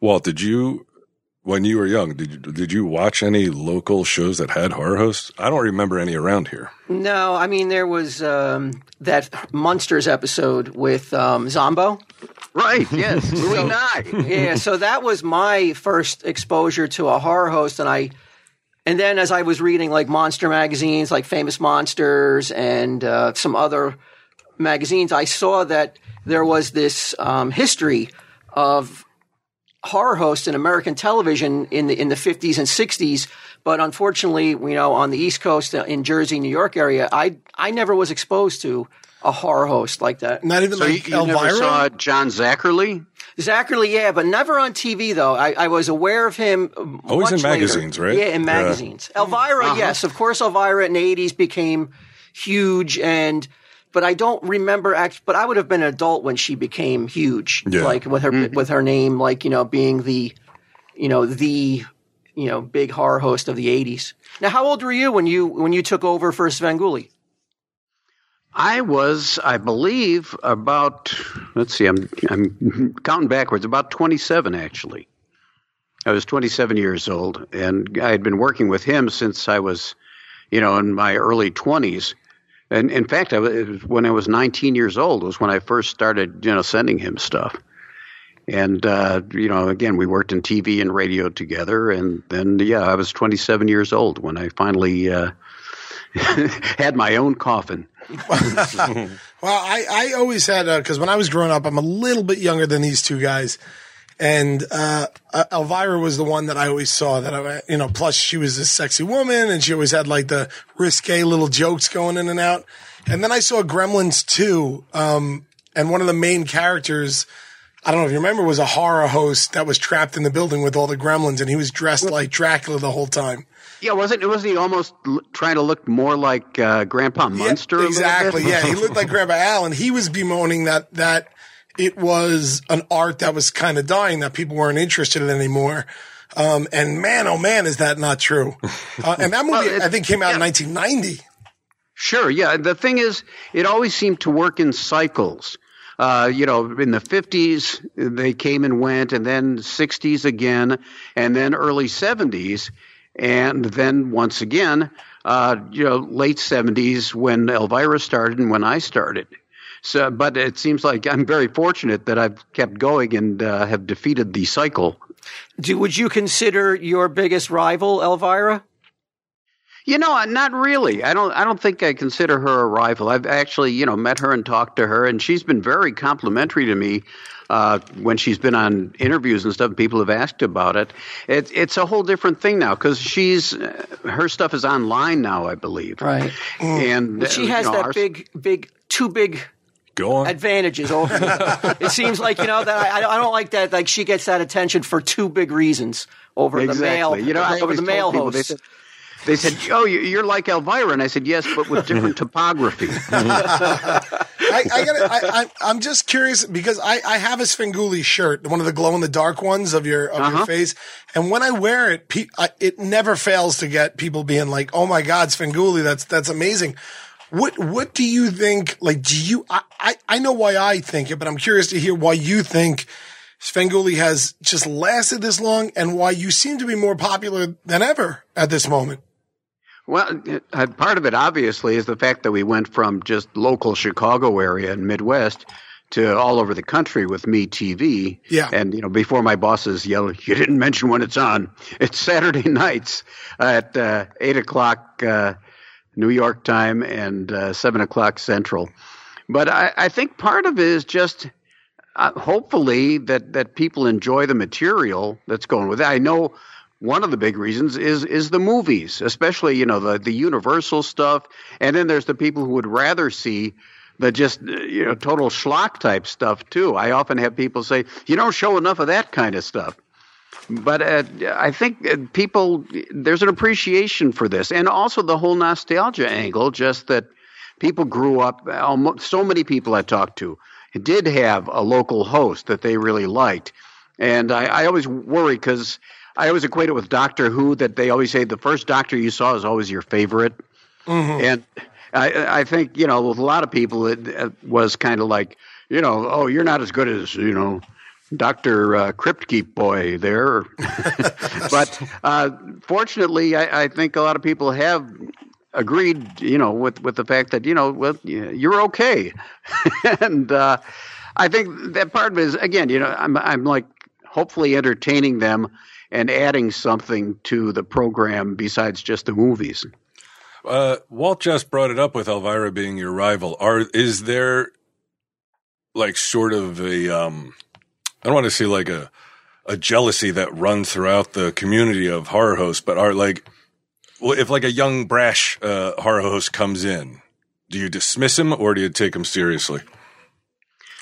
Walt, did you when you were young? Did you, did you watch any local shows that had horror hosts? I don't remember any around here. No, I mean there was um, that Munsters episode with um, Zombo. Right? Yes, [laughs] Louis Nye. yeah, so that was my first exposure to a horror host, and I, and then as I was reading like monster magazines, like Famous Monsters, and uh, some other magazines, I saw that there was this um, history of horror host in American television in the in the 50s and 60s But unfortunately, you know, on the East Coast uh, in Jersey, New York area, I I never was exposed to a horror host like that. Not even So you, like you never Elvira. saw John Zacherley? Zacherley, yeah, but never on TV though. I, I was aware of him. Always much in later. magazines, right? Yeah, in Yeah. magazines. Elvira, yes, of course. Elvira in the '80s became huge, and but I don't remember. Act, but I would have been an adult when she became huge, Yeah. like with her mm-hmm. with her name, like you know, being the, you know, the, you know, big horror host of the '80s. Now, how old were you when you when you took over for Svengoolie? I was, I believe, about let's see, I'm I'm [laughs] counting backwards, about 27 actually. I was 27 years old, and I had been working with him since I was, you know, in my early 20s. And in fact, I was, when I was 19 years old was when I first started, you know, sending him stuff. And uh, you know, again, we worked in TV and radio together, and then yeah, I was 27 years old when I finally uh, [laughs] had my own coffin. [laughs] Well, I, I always had because when I was growing up, I'm a little bit younger than these two guys, and uh, Elvira was the one that I always saw. That I, you know, plus she was a sexy woman, and she always had like the risque little jokes going in and out. And then I saw Gremlins 2, um, and one of the main characters. I don't know if you remember, was a horror host that was trapped in the building with all the gremlins, and he was dressed like Dracula the whole time. Yeah, wasn't it? wasn't he almost l- trying to look more like uh, Grandpa Munster? bit? exactly. Yeah, he looked like [laughs] Grandpa Al, and he was bemoaning that that it was an art that was kind of dying, that people weren't interested in anymore. Um, and man, oh man, is that not true? [laughs] Uh, and that movie, Well, it- I think, came out in 1990. Sure. Yeah. The thing is, it always seemed to work in cycles. Uh, you know, in the 50s, they came and went, and then 60s again, and then early 70s, and then once again, uh, you know, late 70s when Elvira started and when I started. So, but it seems like I'm very fortunate that I've kept going and uh, have defeated the cycle. Do would you consider your biggest rival Elvira? You know, not really. I don't. I don't think I consider her a rival. I've actually, you know, met her and talked to her, and she's been very complimentary to me uh, when she's been on interviews and stuff. People have asked about it. It it's a whole different thing now because she's uh, her stuff is online now, I believe. Right. And she uh, has you know, that our- big, big, two big Go on. advantages over [laughs] it seems like you know that I, I don't like that. Like she gets that attention for two big reasons over the male. You know, I over the male told people, they said, they said, "Oh, you- you're like Elvira," and I said, "Yes, but with different [laughs] topography." [laughs] I, I gotta, I, I, I'm just curious because I, I have a Svengoolie shirt, one of the glow in the dark ones of your of your uh-huh. face, and when I wear it, pe- I, it never fails to get people being like, "Oh my God, Svengoolie, that's that's amazing." What what do you think? Like, do you? I, I I know why I think it, but I'm curious to hear why you think Svengoolie has just lasted this long, and why you seem to be more popular than ever at this moment. Well, uh, part of it obviously is the fact that we went from just local Chicago area and Midwest to all over the country with MeTV. Yeah. And, you know, before my bosses yell, you didn't mention when it's on. It's Saturday [laughs] nights at uh, 8 o'clock uh, New York time and uh, 7 o'clock Central. But I, I think part of it is just uh, hopefully that, that people enjoy the material that's going with it. I know one of the big reasons is is the movies, especially you know the the Universal stuff, and then there's the people who would rather see the just uh, you know total schlock type stuff too. I often have people say you don't show enough of that kind of stuff. But uh, I think uh, people there's an appreciation for this, and also the whole nostalgia angle. Just that people grew up. Almost, so many people I talked to did have a local host that they really liked, and I, I always worry because I always equate it with Doctor Who. That they always say the first Doctor you saw is always your favorite, and I, I think you know with a lot of people it, it was kind of like you know oh you're not as good as you know Doctor uh, Cryptkeep boy there, [laughs] but uh, fortunately I, I think a lot of people have agreed you know with with the fact that you know, well, you're okay, [laughs] and uh, I think that part of it is again you know I'm I'm like hopefully entertaining them and adding something to the program besides just the movies. Uh, Walt just brought it up with Elvira being your rival. Are is there like sort of a um, I don't want to see like a a jealousy that runs throughout the community of horror hosts, but are like Well, if like a young brash uh, horror host comes in, do you dismiss him or do you take him seriously?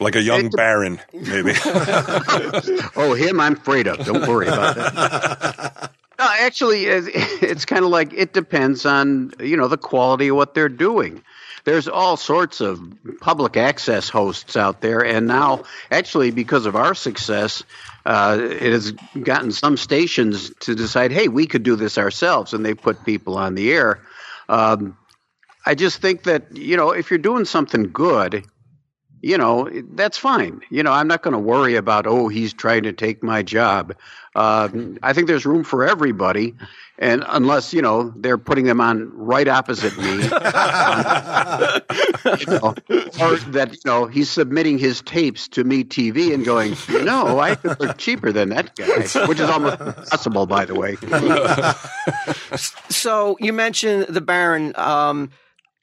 Like a young It- baron, maybe. [laughs] Oh, him, I'm afraid of. Don't worry about that. [laughs] No, actually, it's, it's kind of like it depends on you know the quality of what they're doing. There's all sorts of public access hosts out there, and now actually because of our success, uh, it has gotten some stations to decide, hey, we could do this ourselves, and they put people on the air. Um, I just think that you know if you're doing something good, you know that's fine. You know I'm not going to worry about oh he's trying to take my job. Uh, I think there's room for everybody, and unless you know they're putting them on right opposite me, [laughs] you know, or that you know he's submitting his tapes to MeTV and going, no, I think they're cheaper than that guy, which is almost impossible, by the way. So you mentioned the Baron. Um,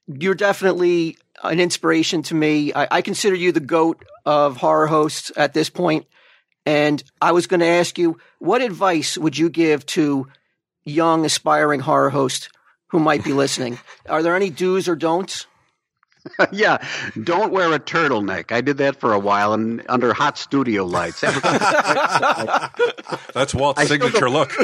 you're definitely an inspiration to me. I, I consider you the goat of horror hosts at this point. And I was going to ask you, what advice would you give to young aspiring horror hosts who might be listening? [laughs] Are there any do's or don'ts? [laughs] yeah, don't wear a turtleneck. I did that for a while and under hot studio lights. [laughs] That's Walt's I signature look. [laughs]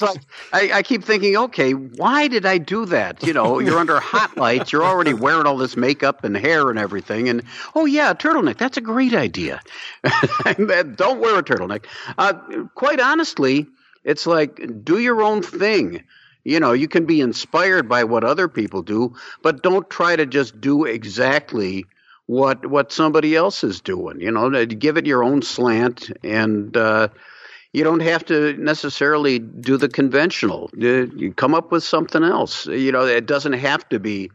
Like, I, I keep thinking, okay, why did I do that? You know, you're under hot lights, you're already wearing all this makeup and hair and everything, and oh yeah, a turtleneck. That's a great idea. Don't wear a turtleneck. Uh, quite honestly, it's like do your own thing. You know, you can be inspired by what other people do, but don't try to just do exactly what what somebody else is doing. You know, uh, give it your own slant and. Uh, you don't have to necessarily do the conventional. You you come up with something else. You know, it doesn't have to be,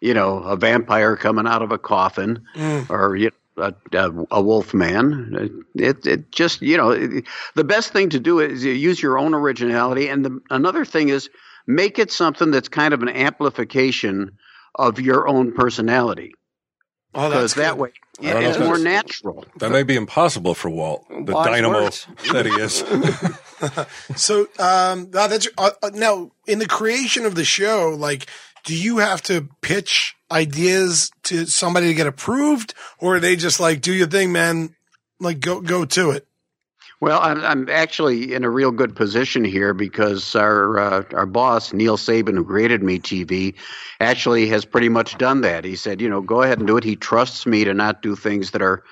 you know, a vampire coming out of a coffin mm. or you a, a, a wolf man. Uh, it, it just, you know, it- the best thing to do is use your own originality. And the, another thing is make it something that's kind of an amplification of your own personality. Oh, Because that's that way I it's more natural. That may be impossible for Walt, the Wise dynamo words. that he is. [laughs] So, um, now that's uh, uh, now in the creation of the show. Like, do you have to pitch ideas to somebody to get approved, or are they just like, "Do your thing, man"? Like, go go to it. Well, I'm, I'm actually in a real good position here because our uh, our boss Neal Sabin, who created MeTV, actually has pretty much done that. He said, you know, go ahead and do it. He trusts me to not do things that are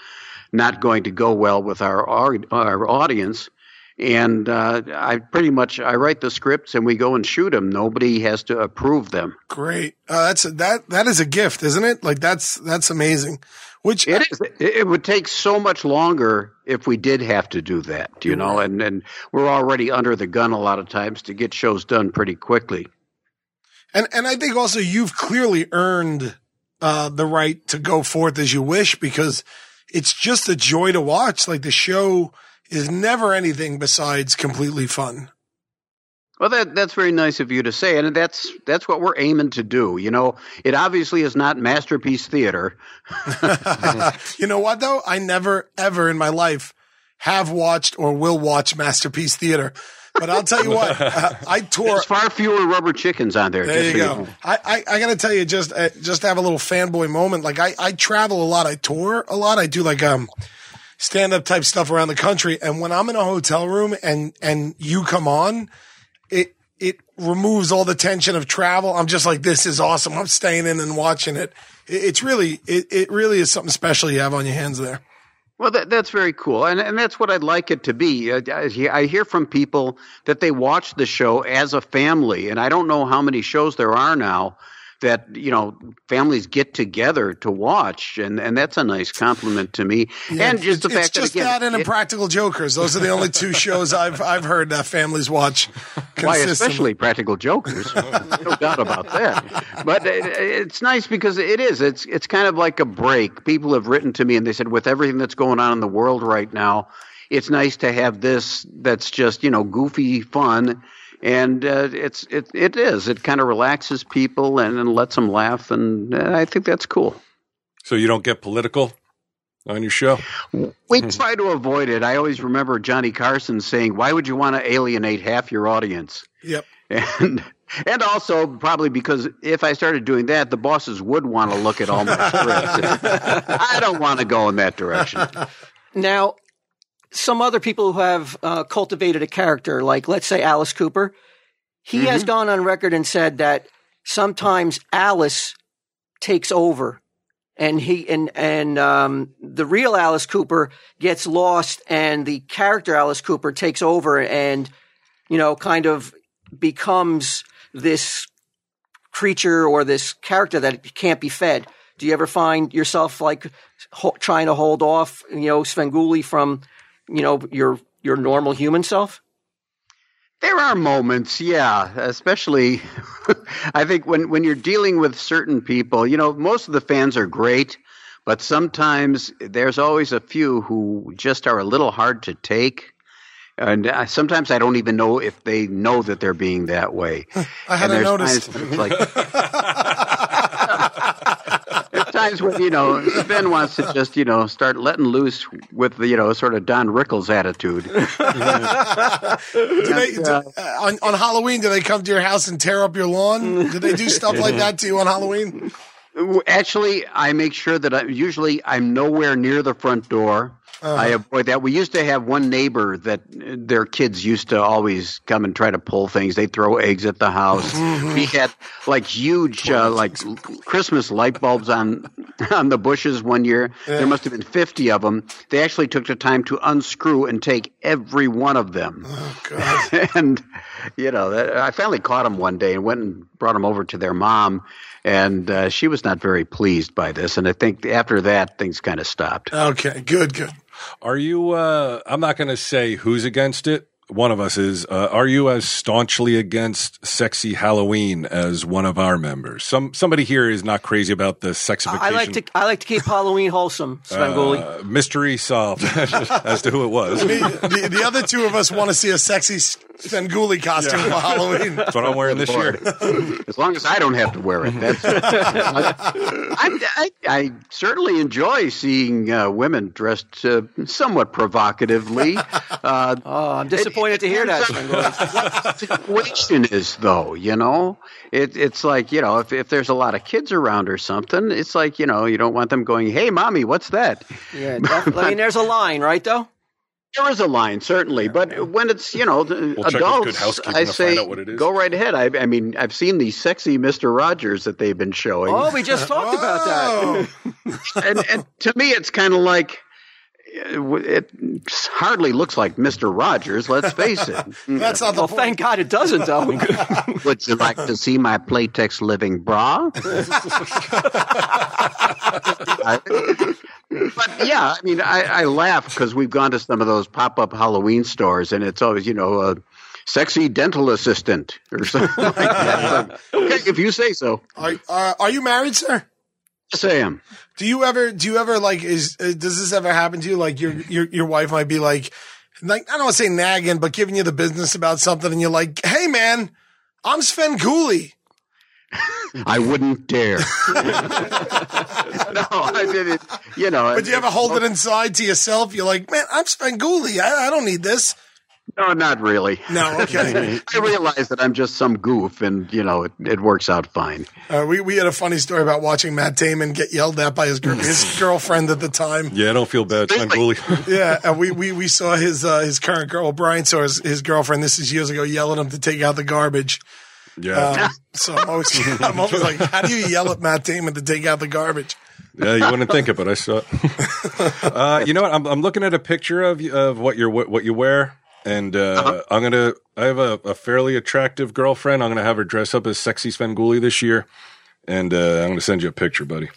not going to go well with our our, audience. And uh, I pretty much I write the scripts and we go and shoot them. Nobody has to approve them. Great. Uh, that's that that is a gift, isn't it? Like that's that's amazing. Which It is. It it would take so much longer if we did have to do that, you know. And and we're already under the gun a lot of times to get shows done pretty quickly. And and I think also you've clearly earned uh, the right to go forth as you wish because it's just a joy to watch. Like the show is never anything besides completely fun. Well, that that's very nice of you to say, and that's that's what we're aiming to do. You know, it obviously is not masterpiece theater. [laughs] you know what though? I never ever in my life have watched or will watch Masterpiece Theater. But I'll tell you what, uh, I tour. There's far fewer rubber chickens on there. There just you go. know. I, I, I gotta tell you, just uh, just to have a little fanboy moment. Like I, I travel a lot. I tour a lot. I do like um stand up type stuff around the country. And when I'm in a hotel room and and you come on, it it removes all the tension of travel. I'm just like, this is awesome. I'm staying in and watching it. it it's really it, it really is something special you have on your hands there. Well, that, that's very cool, and and that's what I'd like it to be. I, I hear from people that they watch the show as a family, and I don't know how many shows there are now that you know families get together to watch, and and that's a nice compliment to me. and just the fact it's just that again, that and it- Impractical Jokers. Those are the only two shows I've I've heard that families watch Why, especially practical jokers, no doubt about that. But it, it's nice because it is. It's it's kind of like a break. People have written to me and they said, with everything that's going on in the world right now, it's nice to have this. That's just you know goofy fun, and uh, it's it it is. It kind of relaxes people and, and lets them laugh, and uh, I think that's cool. So you don't get political on your show? We [laughs] try to avoid it. I always remember Johnny Carson saying, "Why would you want to alienate half your audience?" Yep. and and also probably because if I started doing that, the bosses would want to look at all my [laughs] scripts. I don't want to go in that direction. Now, some other people who have uh, cultivated a character, like let's say Alice Cooper, he has gone on record and said that sometimes Alice takes over, and he and and um, the real Alice Cooper gets lost, and the character Alice Cooper takes over, and you know, kind of becomes this creature or this character that can't be fed. Do you ever find yourself like ho- trying to hold off, you know, Svengoolie from, you know, your your normal human self? There are moments, yeah, especially [laughs] I think when when you're dealing with certain people, you know, most of the fans are great, but sometimes there's always a few who just are a little hard to take. And uh, sometimes I don't even know if they know that they're being that way. [laughs] I hadn't And noticed. times like there's [laughs] times when you know Ben wants to just you know start letting loose with the you know sort of Don Rickles attitude. [laughs] Do they, do- uh, on, on Halloween, do they come to your house and tear up your lawn? Do they do stuff like that to you on Halloween? Actually, I make sure that I usually I'm nowhere near the front door. I avoid that. We used to have one neighbor that their kids used to always come and try to pull things. They throw eggs at the house. we had like huge uh, like Christmas light bulbs on on the bushes one year. There must have been 50 of them. They actually took the time to unscrew and take every one of them. [laughs] and you know, that, I finally caught them one day and went and brought them over to their mom. And uh, she was not very pleased by this. And I think after that, things kind of stopped. Okay, good, good. Are you? Uh, I'm not going to say who's against it. One of us is. Uh, are you as staunchly against sexy Halloween as one of our members? Some somebody here is not crazy about the sexification. I like to I like to keep Halloween wholesome, Svengoolie. uh, mystery solved [laughs] as to who it was. The, the other two of us want to see a sexy Svengoolie costume for Halloween. That's what I'm wearing this year. [laughs] As long as I don't have to wear it. That's, [laughs] I, I, I certainly enjoy seeing uh, women dressed uh, somewhat provocatively. [laughs] Uh, oh, I'm disappointed to hear that, Svengoolie. situation is though you know it, it's like you know if, if there's a lot of kids around or something it's like you know you don't want them going hey mommy what's that Yeah, def- I mean, there's a line, right? Though. There is a line certainly but when it's you know the We'll check Good adults i say find out what it is. go right ahead I, I mean i've seen these sexy mr rogers that they've been showing Oh, we just talked about that. Oh, [laughs] and, and to me it's kind of like it hardly looks like Mr. Rogers, let's face it. [laughs] that's not the Well, point. thank God it doesn't, though. [laughs] Would you like to see my Playtex living bra? [laughs] but yeah, I mean, I, I laugh because we've gone to some of those pop up Halloween stores, and it's always, you know, a sexy dental assistant or something like that. Okay, if you say so. Are, are, are you married, sir? Sam. Do you ever, do you ever like, is, uh, does this ever happen to you? Like your, your, your wife might be like, like, I don't want to say nagging, but giving you the business about something and you're like, hey man, I'm Svengoolie. I wouldn't dare. [laughs] [laughs] no, I didn't. You know, But do you ever hold it inside to yourself? You're like, man, I'm Svengoolie. I, I don't need this. No, not really. No, okay. [laughs] I realize that I'm just some goof, and you know it, it works out fine. Uh, we, we had a funny story about watching Matt Damon get yelled at by his, his girlfriend at the time. Yeah, I don't feel bad. Really? Svengoolie. [laughs] [laughs] Yeah, and we, we, we saw his uh, his current girl. Brian saw his, his girlfriend. This is years ago, yelling at him to take out the garbage. Yeah, Um, so I'm always, I'm always like, how do you yell at Matt Damon to take out the garbage? yeah, you wouldn't think it, but I saw it. uh, you know what? I'm, I'm looking at a picture of you- of what you're what you wear, and uh, I'm gonna. I have a, a fairly attractive girlfriend. I'm gonna have her dress up as sexy Svengoolie this year, and uh, I'm gonna send you a picture, buddy.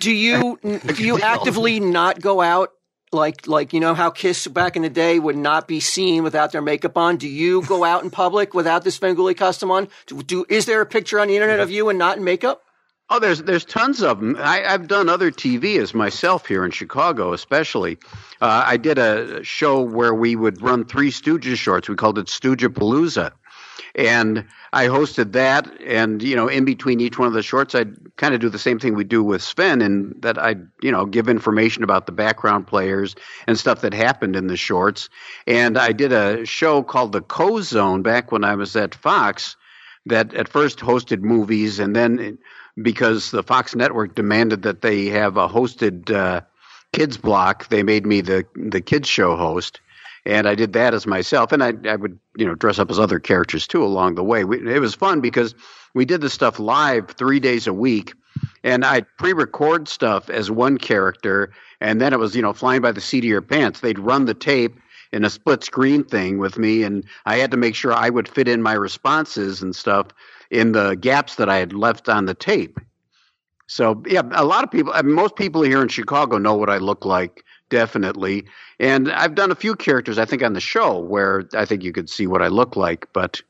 Do you do you [laughs] actively not go out like like you know how Kiss back in the day would not be seen without their makeup on? Do you go out in public without the Svengoolie costume on? Do, do is there a picture on the internet of you and not in makeup? Oh, there's there's tons of them. I, I've done other TV as myself here in Chicago, especially. Uh, I did a show where we would run three Stooges shorts. We called it Stoogepalooza, and I hosted that. And you know, in between each one of the shorts, I'd kind of do the same thing we do with Sven, and that I would you know give information about the background players and stuff that happened in the shorts. And I did a show called the Koz Zone back when I was at Fox that at first hosted movies, and then because the Fox network demanded that they have a hosted uh, kids block, they made me the the kids show host. And I did that as myself, and I, I would, you know, dress up as other characters too along the way. We, it was fun because we did the stuff live three days a week, and I'd pre-record stuff as one character, and then it was, you know, flying by the seat of your pants. They'd run the tape in a split screen thing with me, and I had to make sure I would fit in my responses and stuff in the gaps that I had left on the tape. So yeah, a lot of people, I mean, most people here in Chicago know what I look like, definitely. And I've done a few characters, I think, on the show where I think you could see what I look like, but.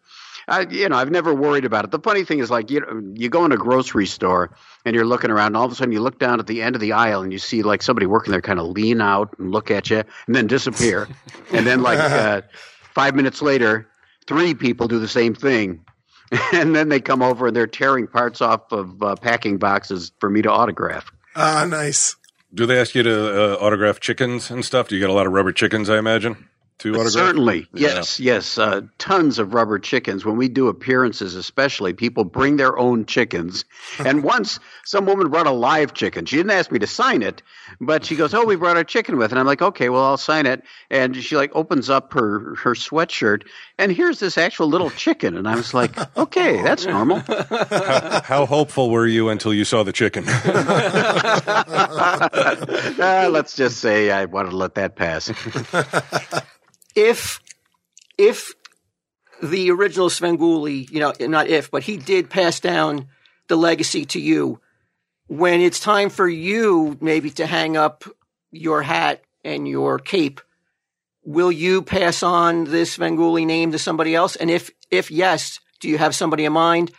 I, you know, I've never worried about it. The funny thing is, like, you know, you go in a grocery store and you're looking around, and all of a sudden you look down at the end of the aisle and you see like somebody working there, kind of lean out and look at you, and then disappear, [laughs] and then like uh, [laughs] five minutes later, three people do the same thing, [laughs] and then they come over and they're tearing parts off of uh, packing boxes for me to autograph. Ah, nice. Do they ask you to uh, autograph chickens and stuff? Do you get a lot of rubber chickens? I imagine to autograph. Certainly, Yeah. yes, yes. Uh, tons of rubber chickens. When we do appearances, especially, people bring their own chickens. [laughs] And once some woman brought a live chicken. She didn't ask me to sign it, but she goes, "Oh, we brought our chicken with," and I'm like, "Okay, well, I'll sign it." And she like opens up her her sweatshirt, and here's this actual little chicken, and I was like, "Okay, that's normal." How hopeful were you until you saw the chicken? Uh, [laughs] let's just say I wanted to let that pass. if if the original Svengoolie, you know, not if, but he did pass down the legacy to you. When it's time for you, maybe to hang up your hat and your cape, will you pass on this Svengoolie name to somebody else? And if if yes, do you have somebody in mind?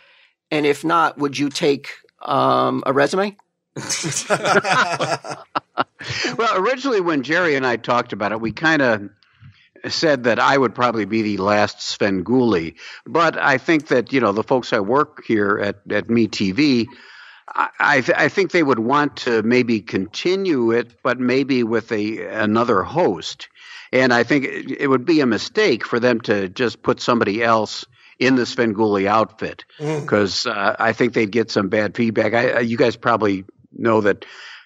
And if not, would you take um, a resume? [laughs] Well, originally when Jerry and I talked about it, we kind of said that I would probably be the last Svengoolie. But I think that, you know, the folks I work here at, at MeTV, I, I, th- I think they would want to maybe continue it, but maybe with a another host. And I think it, it would be a mistake for them to just put somebody else in the Svengoolie outfit because uh, I think they'd get some bad feedback. I, uh, you guys probably know that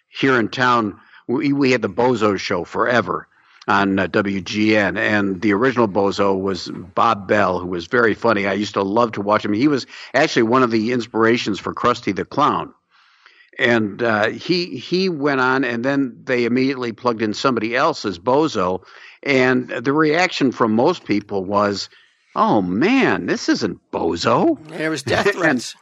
here in town we, we had the Bozo show forever on uh, WGN, and the original Bozo was Bob Bell, who was very funny. I used to love to watch him. He was actually one of the inspirations for Krusty the Clown. And uh, he he went on, and then they immediately plugged in somebody else as Bozo, and the reaction from most people was, "Oh man, this isn't Bozo." There was death [laughs] threats.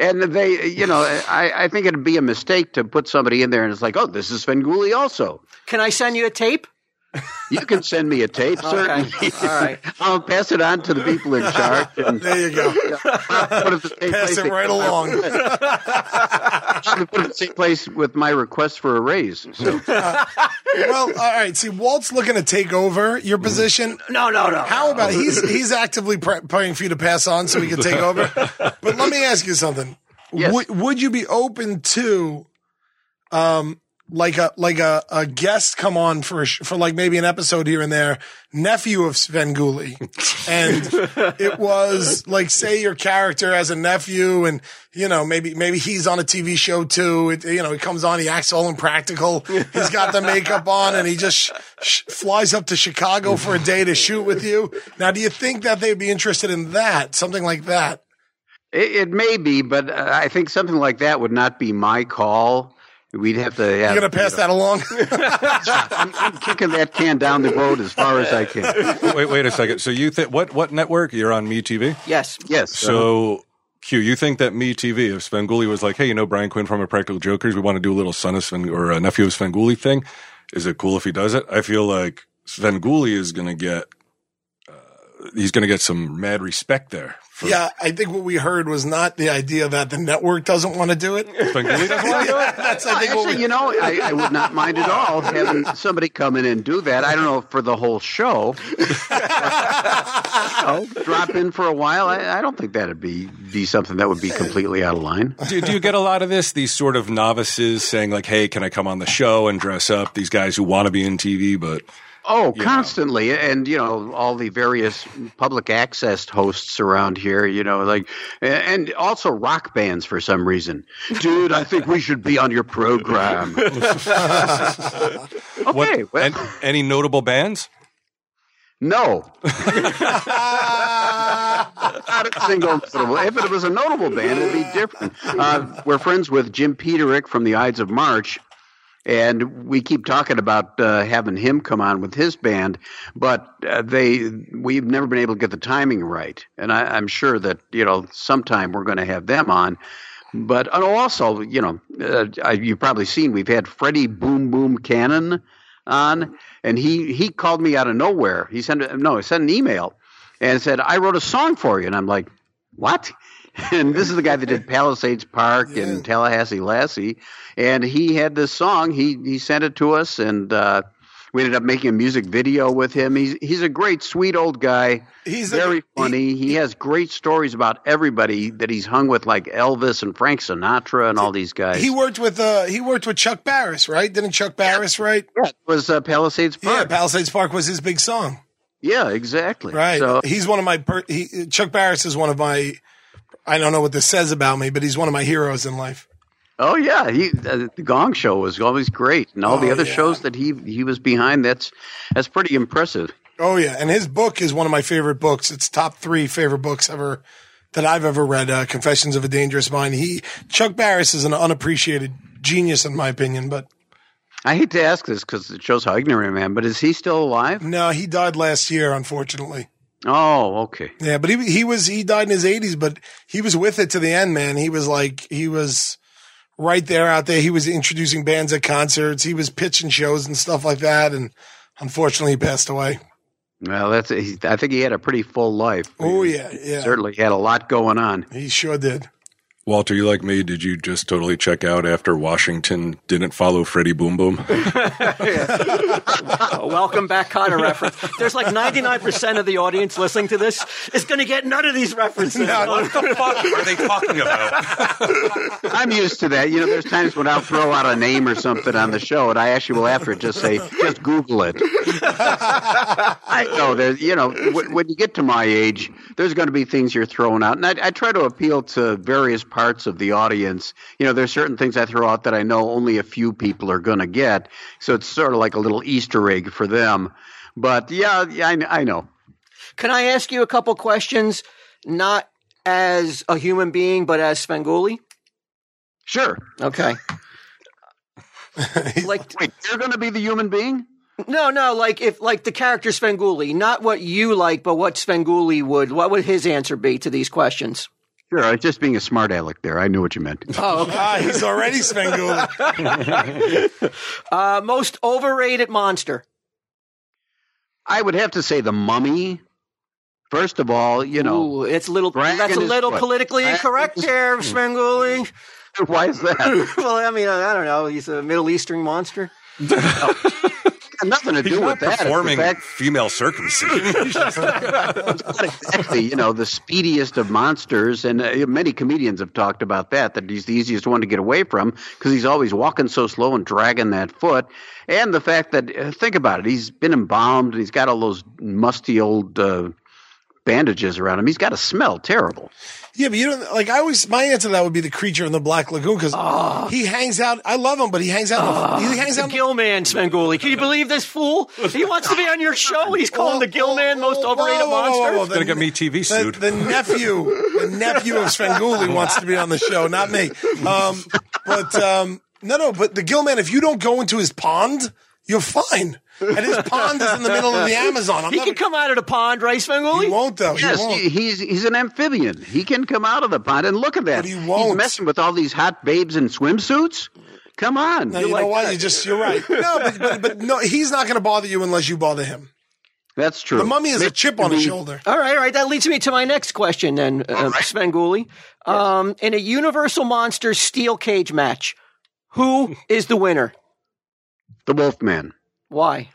And they, you know, I, I think it'd be a mistake to put somebody in there and it's like, oh, this is Svengoolie also. Can I send you a tape? You can send me a tape, certainly. All right. [laughs] I'll pass it on to the people in charge. And [laughs] There you go. put it in the same Pass it right along. Should have put it in the same place with my request for a raise. So [laughs] Well, all right. See, Walt's looking to take over your position. No, no, no. How about he's he's actively pre- praying for you to pass on so he can take over? But let me ask you something. Yes. Would would you be open to, um, like a like a, a guest come on for a sh- for like maybe an episode here and there, nephew of Svengoolie, and [laughs] it was like say your character as a nephew, and you know maybe maybe he's on a TV show too. It, you know he comes on, he acts all impractical, he's got the makeup on, and he just sh- sh- flies up to Chicago for a day to shoot with you. Now, do you think that they'd be interested in that, something like that? it, it may be, but uh, I think something like that would not be my call. We'd have to. Have, You're gonna pass that along? [laughs] I'm, I'm kicking that can down the road as far as I can. wait, wait a second. So you think what what network? You're on MeTV. Yes. Yes. So Q, you think that MeTV, if Svengoolie was like, hey, you know Brian Quinn from Practical Jokers, we want to do a little son of Sven or a nephew of Svengoolie thing. Is it cool if he does it? I feel like Svengoolie is going to get. Uh, he's going to get some mad respect there. For Yeah, I think what we heard was not the idea that the network doesn't want to do it. Svengoolie doesn't want to do it. [laughs] That's I think Actually, we. you know, I, I would not mind at all having somebody come in and do that. I don't know for the whole show. You [laughs] oh, know, drop in for a while. I, I don't think that'd be be something that would be completely out of line. do, do you get a lot of this? These sort of novices saying like, "Hey, can I come on the show and dress up?" These guys who want to be in TV, but Oh, you know. constantly, and you know all the various public access hosts around here. You know, like, and also rock bands for some reason. Dude, I think we should be on your program. [laughs] okay, What, well, an- any notable bands? no, not a single notable. If it was a notable band, it'd be different. Uh, we're friends with Jim Peterick from the Ides of March. And we keep talking about uh, having him come on with his band, but uh, they we've never been able to get the timing right. And I, I'm sure that you know sometime we're going to have them on. But also, you know, uh, I- you've probably seen we've had Freddie Boom Boom Cannon on, and he he called me out of nowhere. He sent no, he sent an email and said, "I wrote a song for you," and I'm like, "What?" [laughs] And this is the guy that did [laughs] Palisades Park and Tallahassee Lassie, and he had this song. He he sent it to us, and uh, we ended up making a music video with him. He's he's a great, sweet old guy. He's very he- funny. He, has great stories about everybody that he's hung with, like Elvis and Frank Sinatra and all these guys. He worked with uh he worked with Chuck Barris, right? Didn't Chuck Barris right? yeah, it was uh, Palisades Yeah, Park. Palisades Park was his big song. Yeah, exactly. Right. So he's one of my per- he, Chuck Barris is one of my I don't know what this says about me, but he's one of my heroes in life. Oh yeah, he uh, the Gong Show was always great, and all the Oh, other yeah. shows that he he was behind. That's that's pretty impressive. Oh yeah, and his book is one of my favorite books. It's top three favorite books ever that I've ever read. Uh, Confessions of a Dangerous Mind. He Chuck Barris is an unappreciated genius in my opinion, but I hate to ask this because it shows how ignorant I am, but is he still alive? no, he died last year, unfortunately. Oh, okay. Yeah, but he he was he died in his eighties, but he was with it to the end, man. He was like he was right there out there. He was introducing bands at concerts. He was pitching shows and stuff like that, and unfortunately, he passed away. Well, that's I think he had a pretty full life. Oh yeah, yeah, Certainly had a lot going on. he sure did. Walter, you like me? Did you just totally check out after Washington didn't follow Freddie Boom Boom? [laughs] Welcome back kind of reference. There's like 99% of the audience listening to this is going to get none of these references. what the fuck are they talking about? I'm used to that. You know, there's times when I'll throw out a name or something on the show, and I actually will after it just say, just Google it. I know there's, you know, when you get to my age, there's going to be things you're throwing out, and I, I try to appeal to various parts of the audience. You know, there's certain things I throw out that I know only a few people are going to get, so it's sort of like a little Easter egg for them. But yeah, yeah, I, I know. Can I ask you a couple questions, not as a human being, but as Svengoolie? Sure. Okay. [laughs] like Wait, you're going to be the human being? no, no, like if like the character Svengoolie, not what you like, but what Svengoolie would. What would his answer be to these questions? Sure, I was just being a smart aleck there. I knew what you meant. [laughs] Oh, okay. Ah, he's already Svengoolie. [laughs] Uh, most overrated monster. I would have to say the mummy. First of all, you know, Ooh, it's a little. That's a little what? politically Dragon incorrect is- there, [laughs] why is that? well, I mean, I don't know. He's a Middle Eastern monster. Had nothing to do He's with not that. It's performing fact female circumcision. [laughs] not exactly, you know, the speediest of monsters, and uh, many comedians have talked about that. That he's the easiest one to get away from because he's always walking so slow and dragging that foot. And the fact that uh, think about it, he's been embalmed and he's got all those musty old uh, bandages around him. He's got to smell terrible. Yeah, but you don't like. I always my answer to that would be the creature in the Black Lagoon because he hangs out. I love him, but he hangs out. in the, he hangs out. in the- Gill-man, Svengoolie. Can you believe this fool? He wants to be on your show. He's calling the Gill-man most Whoa, overrated whoa, whoa, whoa, monster. whoa. Gonna get MeTV The, sued. the nephew, the nephew of Svengoolie wants to be on the show, not me. Um, but um, no, no. But the Gill-man, if you don't go into his pond, you're fine. And his pond is in the middle of the Amazon. I'm He not, can come out of the pond, right, he won't though. He Yes, won't. he, he's he's an amphibian. He can come out of the pond and look at that. But he won't. messing with all these hot babes in swimsuits. Come on, No, you know what? You just you're right. No, but, but, but no, he's not going to bother you unless you bother him. that's true. The mummy has a chip on his shoulder. All right, all right. That leads me to my next question then, uh, Svengoolie. Um, in a Universal Monsters steel cage match, who is the winner? The Wolfman. Why?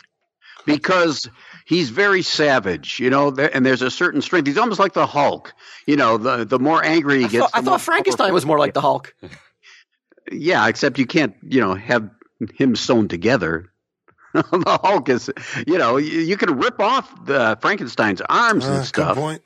because he's very savage, you know, and there's a certain strength. He's almost like the Hulk. You know, the the more angry he I gets, thought, I more thought Frankenstein was more like the Hulk. [laughs] Yeah, except you can't, you know, have him sewn together. [laughs] the Hulk is, you know, you, you can rip off the Frankenstein's arms Uh, and good stuff. point.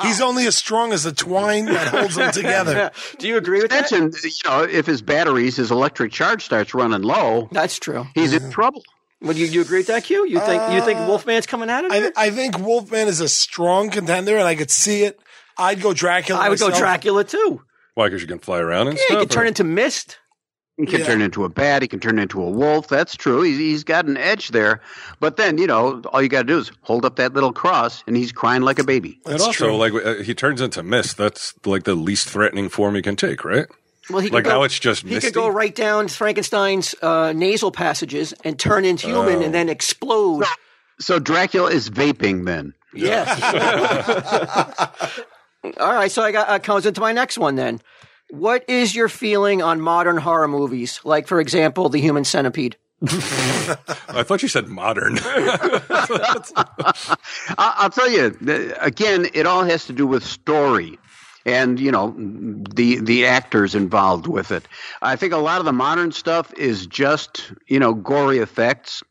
He's only as strong as the twine that holds them [laughs] together. Do you agree with that? Mention, you know, if his batteries, his electric charge starts running low, That's true. he's in trouble. Would you, you agree with that, Q? You think you think Wolfman's coming at it? Uh, I, I think Wolfman is a strong contender, and I could see it. I'd go Dracula. I would go. Dracula too. Why? Because you can fly around and Yeah, he can could turn into mist. He can Yeah. turn into a bat. He can turn into a wolf. That's true. He's, he's got an edge there. But then, you know, all you got to do is hold up that little cross, and he's crying like a baby. and also, true. like uh, he turns into mist. That's like the least threatening form you can take, right? Well, he could Like go, now it's just he misty. could go right down Frankenstein's uh, nasal passages and turn into human, Oh. and then explode. So Dracula is vaping then. Yes. [laughs] All right, so I got uh, comes into my next one then. What is your feeling on modern horror movies? Like, for example, The Human Centipede. [laughs] I thought you said modern. [laughs] I- I'll tell you, again, it all has to do with story and you know the the actors involved with it. I think a lot of the modern stuff is just you know gory effects,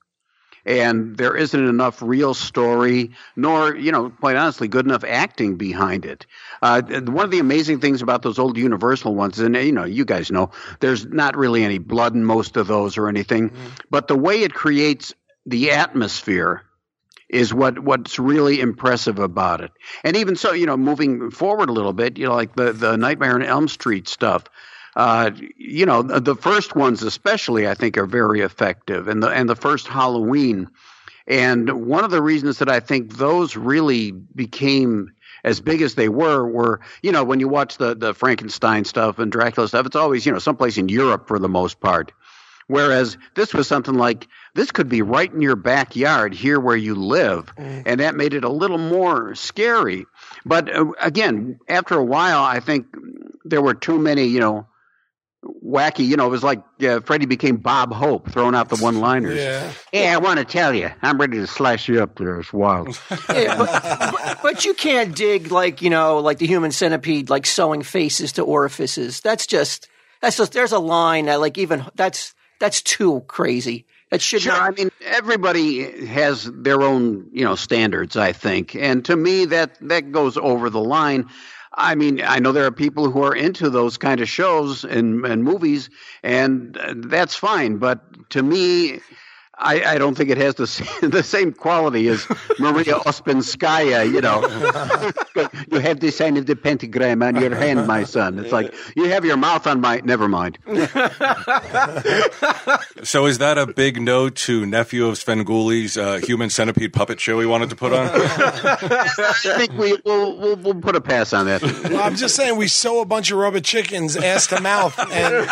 and there isn't enough real story, nor you know quite honestly good enough acting behind it. Uh, one of the amazing things about those old Universal ones, and you know you guys know, there's not really any blood in most of those or anything, but the way it creates the atmosphere is what what's really impressive about it. And even so, you know, moving forward a little bit, you know, like the the Nightmare on Elm Street stuff. Uh, you know, the, the first ones especially, I think, are very effective, and the and the first Halloween. And one of the reasons that I think those really became as big as they were were, you know, when you watch the the Frankenstein stuff and Dracula stuff, it's always, you know, someplace in Europe for the most part. Whereas this was something like this could be right in your backyard here where you live, and that made it a little more scary. But uh, again, after a while, I think there were too many, you know, wacky. You know, it was like uh, Freddie became Bob Hope, throwing out the one-liners. Yeah. Yeah, I want to tell you, I'm ready to slice you up there. It's wild. [laughs] Yeah, but, but, but you can't dig like you know, like the Human Centipede, like sewing faces to orifices. That's just that's just there's a line that like even that's that's too crazy. That should Sure, not. I mean everybody has their own, you know, standards. I think, and to me, that that goes over the line. I mean, I know there are people who are into those kind of shows and, and movies, and uh, that's fine. But to me, I, I don't think it has the [laughs] same, the same quality as Maria Ouspenskaya. You know, [laughs] you have the sign of the pentagram on your hand, my son. It's like you have your mouth on my. Never mind. [laughs] so is that a big no to nephew of Svengoolie's uh, human centipede puppet show he wanted to put on? I think we will we'll, we'll put a pass on that. Well, I'm just saying we sew a bunch of rubber chickens ass to mouth and, and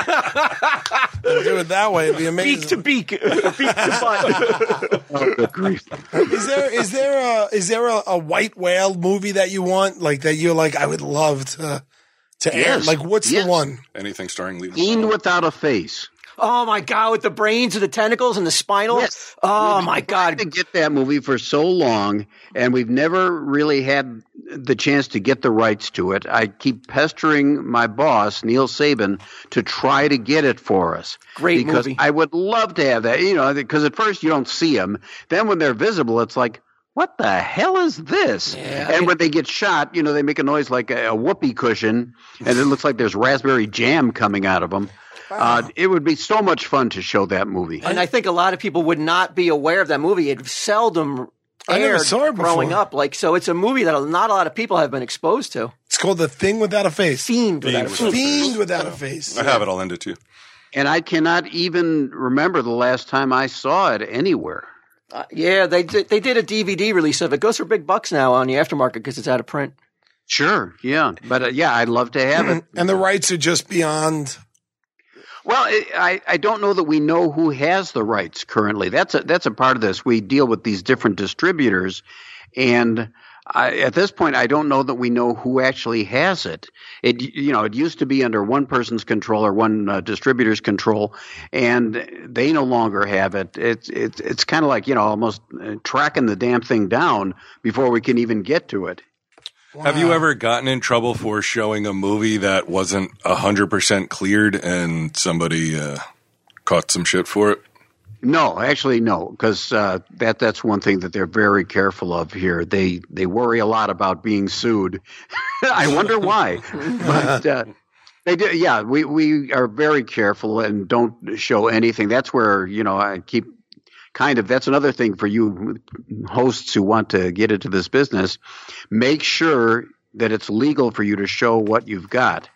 do it that way. It'd be amazing. beak to beak, beak to butt. Oh, good grief. Is there is there a is there a, a white whale movie that you want like that you're like I would love to to air? Yes. Like what's Yes. the one? Anything starring Lee? Fiend without a face. Oh my god, with the brains and the tentacles and the spinal. Yes. Oh my Tried god. to get that movie for so long, and we've never really had the chance to get the rights to it. I keep pestering my boss, Neal Sabin, to try to get it for us. Great because movie. I would love to have that. You know, because at first you don't see them, then when they're visible, it's like. What the hell is this? and when they get shot, you know, they make a noise like a, a whoopee cushion, and it looks like there's raspberry jam coming out of them. Uh, it would be so much fun to show that movie. And I think a lot of people would not be aware of that movie. It seldom I never aired saw it growing up. Like so, it's a movie that not a lot of people have been exposed to. It's called The Thing Without a Face. Fiend, without a face. Fiend without a face. I have it. I'll end it too. And I cannot even remember the last time I saw it anywhere. Uh, yeah, they did, they did a DVD release of it. Goes for big bucks now on the aftermarket because it's out of print. Sure, yeah, but uh, yeah, I'd love to have it. [clears throat] And the rights are just beyond. Well, I, I don't know that we know who has the rights currently. That's a that's a part of this. We deal with these different distributors, and I, at this point, I don't know that we know who actually has it. It you know it used to be under one person's control or one uh, distributor's control, and they no longer have it. It's it's it's kind of like you know almost uh, tracking the damn thing down before we can even get to it. Have you ever gotten in trouble for showing a movie that wasn't hundred percent cleared and somebody uh, caught some shit for it? No, actually, no, because uh, that that's one thing that they're very careful of here. They they worry a lot about being sued. [laughs] I wonder why, [laughs] but uh, they do. Yeah, we we are very careful and don't show anything. That's where you know I keep kind of. That's another thing for you hosts who want to get into this business. Make sure that it's legal for you to show what you've got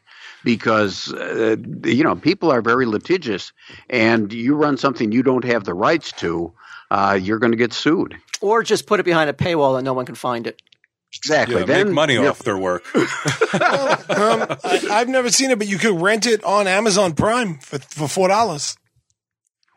because uh, you know people are very litigious, and you run something you don't have the rights to, uh, you're going to get sued. Or just put it behind a paywall and no one can find it. Exactly. Yeah, then make money yeah, off their work. [laughs] Um, I, I've never seen it, but you could rent it on Amazon Prime for for four dollars.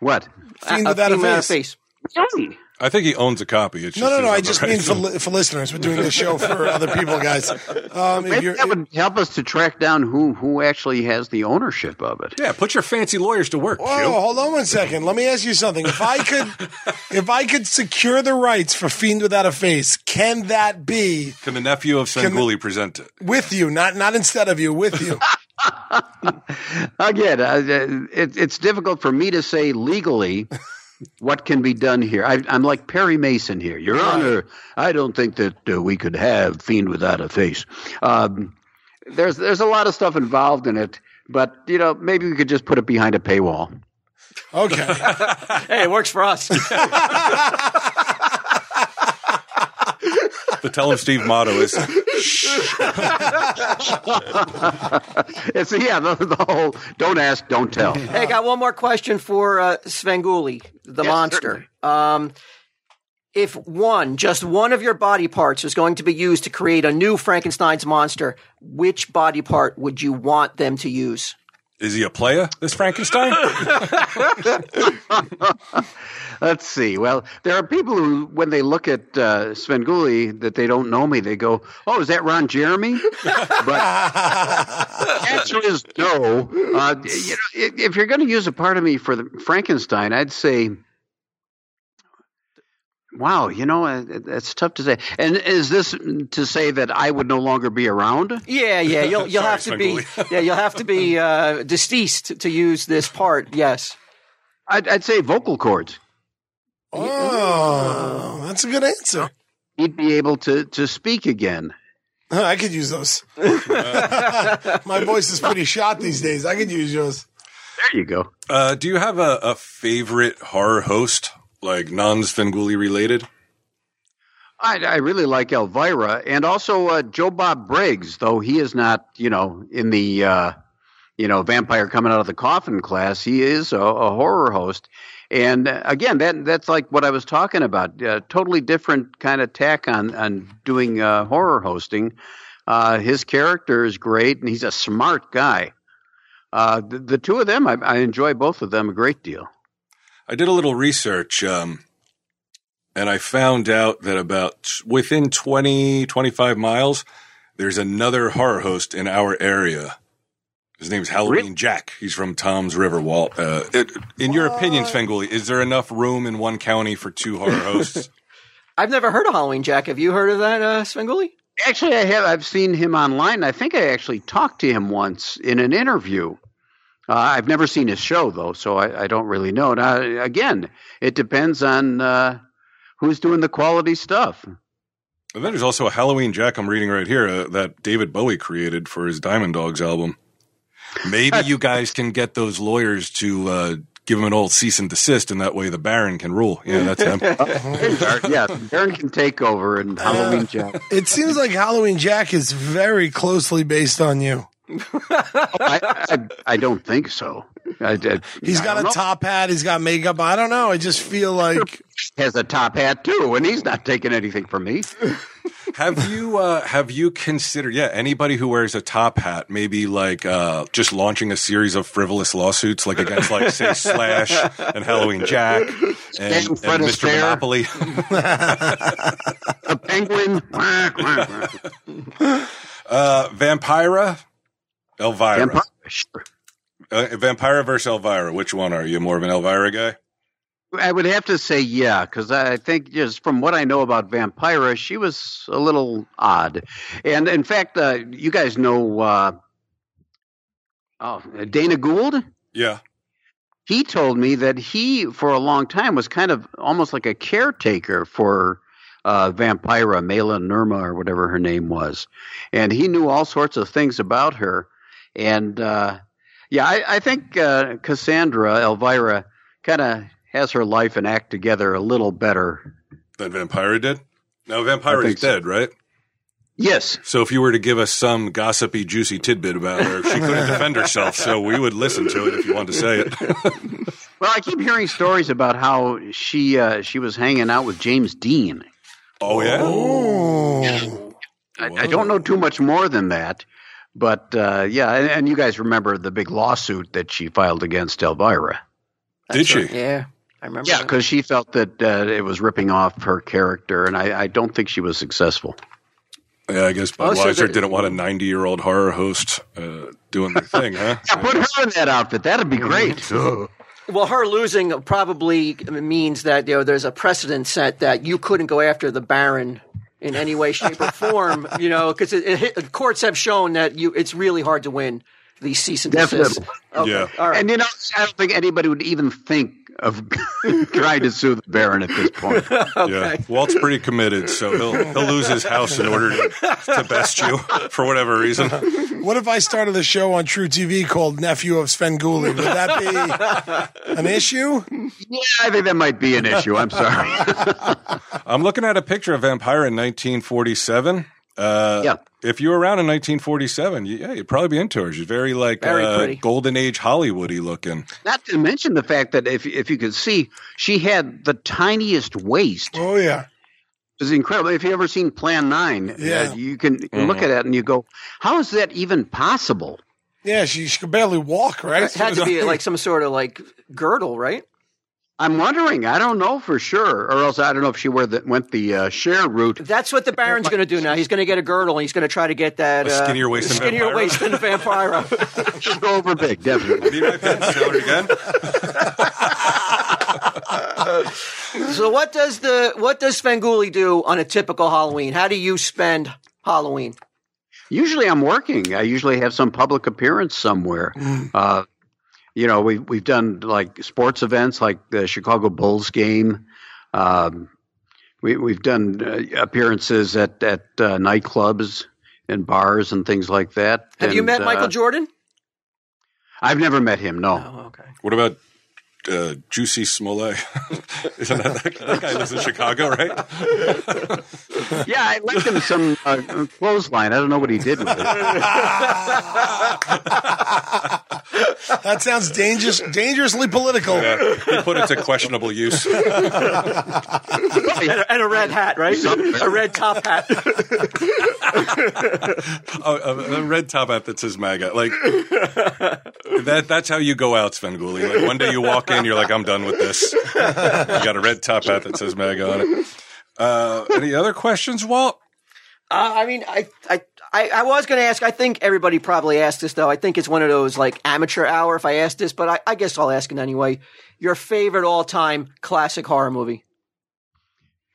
What? Fiend A- a without a fiend without face. Really? I think he owns a copy. It's No, just no, no. I just other mean for li- for listeners. We're doing this show for [laughs] other people, guys. Um, if Maybe you're, that would help us to track down who who actually has the ownership of it. Yeah, put your fancy lawyers to work. Whoa, Q. hold on one second. Let me ask you something. If I could, [laughs] if I could secure the rights for Fiend Without a Face, can that be Can the nephew of Svengoolie present it? with you, not not instead of you, with you? [laughs] [laughs] Again, uh, it, it's difficult for me to say legally what can be done here. I, I'm like Perry Mason here. Your Honor, I don't think that uh, we could have Fiend Without a Face. Um, there's there's a lot of stuff involved in it, but you know maybe we could just put it behind a paywall. Okay. [laughs] Hey, it works for us. [laughs] The Tell him Steve motto is [laughs] It's yeah, the, the whole don't ask, don't tell. hey, I got one more question for uh, Svengoolie, the Yes, monster. Um, if one, just one of your body parts was going to be used to create a new Frankenstein's monster, which body part would you want them to use? Is he a player, this Frankenstein? [laughs] Let's see. Well, there are people who, when they look at uh, Svengoolie, that they don't know me. They go, "Oh, is that Ron Jeremy?" [laughs] but answer is no. Uh, you know, if, if you're going to use a part of me for the Frankenstein, I'd say, "Wow, you know, uh, it's tough to say." And is this to say that I would no longer be around? Yeah, yeah, you'll [laughs] you'll Sorry, have to be [laughs] yeah, you'll have to be uh, deceased to use this part. Yes. I'd, I'd say vocal cords. Oh, that's a good answer. He'd be able to to speak again. I could use those. [laughs] My voice is pretty shot these days. I could use yours. There you go. Uh, do you have a, a favorite horror host, like non Svengoolie related? I, I really like Elvira and also uh, Joe Bob Briggs, though he is not, you know, in the, uh, you know, vampire coming out of the coffin class. He is a, a horror host, and uh, again, that that's like what I was talking about. Uh, totally different kind of tack on on doing uh, horror hosting. His character is great, and he's a smart guy. The, the two of them, I, I enjoy both of them a great deal. I did a little research, um, and I found out that about within 20, 25 miles, there's another horror host in our area. His name's Halloween Really? Jack. He's from Toms River. Walt. Uh, it, in your opinion, Svengoolie, is there enough room in one county for two horror hosts? [laughs] I've never heard of Halloween Jack. Have you heard of that, uh, Svengoolie? Actually, I have. I've seen him online. I think I actually talked to him once in an interview. Uh, I've never seen his show though, so I, I don't really know. Now, again, it depends on uh, who's doing the quality stuff. and then there's also a Halloween Jack I'm reading right here uh, that David Bowie created for his Diamond Dogs album. Maybe you guys can get those lawyers to uh, give him an old cease and desist, and that way the Baron can rule. Yeah, that's him. [laughs] yeah, Baron can take over and Halloween Jack. It seems like Halloween Jack is very closely based on you. I, I, I don't think so. I, I, He's I got a know. top hat. He's got makeup. I don't know. I just feel like Has a top hat too, and he's not taking anything from me. Have [laughs] you uh, have you considered? Yeah, anybody who wears a top hat, maybe like uh, just launching a series of frivolous lawsuits, like against like say Slash and Halloween Jack and, and And Fred Mr. Astaire. Monopoly. [laughs] [laughs] A penguin. Uh, Vampira, Elvira. Vampire. Sure. Uh, Vampira versus Elvira. Which one are you? More of an Elvira guy? I would have to say yeah, because I think just from what I know about Vampira, she was a little odd. And in fact, uh, you guys know uh, oh Dana Gould. Yeah. he told me that he, for a long time, was kind of almost like a caretaker for uh, Vampira, Maila Nurmi, or whatever her name was. And he knew all sorts of things about her. And uh, yeah, I, I think uh, Cassandra, Elvira, kind of has her life and act together a little better. Than Vampira did? Now, I Vampira's think so. dead, right? Yes. So if you were to give us some gossipy, juicy tidbit about her, she couldn't defend herself, so we would listen to it if you wanted to say it. [laughs] Well, I keep hearing stories about how she uh, she was hanging out with James Dean. oh, yeah? Oh. I, I don't know too much more than that, but uh, yeah, and, and you guys remember the big lawsuit that she filed against Elvira. Did she? Yeah, I remember. Yeah, because she felt that uh, it was ripping off her character, and I, I don't think she was successful. Yeah, I guess Oh, so Budweiser didn't want a 90 year old horror host uh, doing their thing, huh? [laughs] Yeah, put her in that outfit. That'd be great. [laughs] Well, her losing probably means that you know there's a precedent set that you couldn't go after the Baron in any way, shape, or form. [laughs] You know, because it, it, courts have shown that you it's really hard to win these cease and desist. Definitely. Okay. Yeah. All right. And you know, I don't think anybody would even think of [laughs] trying to sue the Baron at this point. [laughs] Yeah, Walt's pretty committed, so he'll he'll lose his house in order to, to best you [laughs] for whatever reason. What if I started a show on truTV called Nephew of Svengoolie? Would that be an issue? Yeah, I think that might be an issue. I'm sorry. I'm looking at a picture of Vampira in 1947. Uh, Yeah. If you were around in 1947, you, yeah, you'd probably be into her. She's very like Very uh, golden age Hollywoody looking. Not to mention the fact that if if you could see, she had the tiniest waist. Oh yeah. was incredible. If you ever seen Plan Nine, Yeah. uh, you can you can look at it and you go, "How is that even possible?" Yeah, she, she could barely walk, right? it had to be [laughs] like some sort of like girdle, right? I'm wondering. I don't know for sure, or else I don't know if she the, went the uh, share route. That's what the Baron's going to do now. He's going to get a girdle and he's going to try to get that A uh, skinnier waist than skinnier Vampira? waist than Vampira. [laughs] She'll go over big, definitely. Need my pen? Say again. [laughs] so what does the what does Svengoolie do on a typical Halloween? How do you spend Halloween? Usually, I'm working. I usually have some public appearance somewhere. Uh, you know, we we've done like sports events, like the Chicago Bulls game. Um, we we've done uh, appearances at at uh, nightclubs and bars and things like that. Have you met uh, Michael Jordan? I've never met him. No. Oh, okay. What about uh, Jussie Smollett? [laughs] Isn't that, that that guy lives in Chicago, right? [laughs] Yeah, I left him some uh, clothesline. I don't know what he did with it. [laughs] [laughs] That sounds dangerous, dangerously political. Yeah, he put it to questionable use. And a, and a red hat, right? a red top hat. [laughs] Oh, a, a red top hat that says MAGA. Like that. That's how you go out, Svengoolie. Like one day you walk in, you're like, I'm done with this. You got a red top hat that says MAGA on it. Uh, any other questions, Walt? Uh, I mean, I, I, I, I was going to ask. I think everybody probably asked this though. I think it's one of those like amateur hour if I ask this, but I, I guess I'll ask it anyway. Your favorite all time classic horror movie?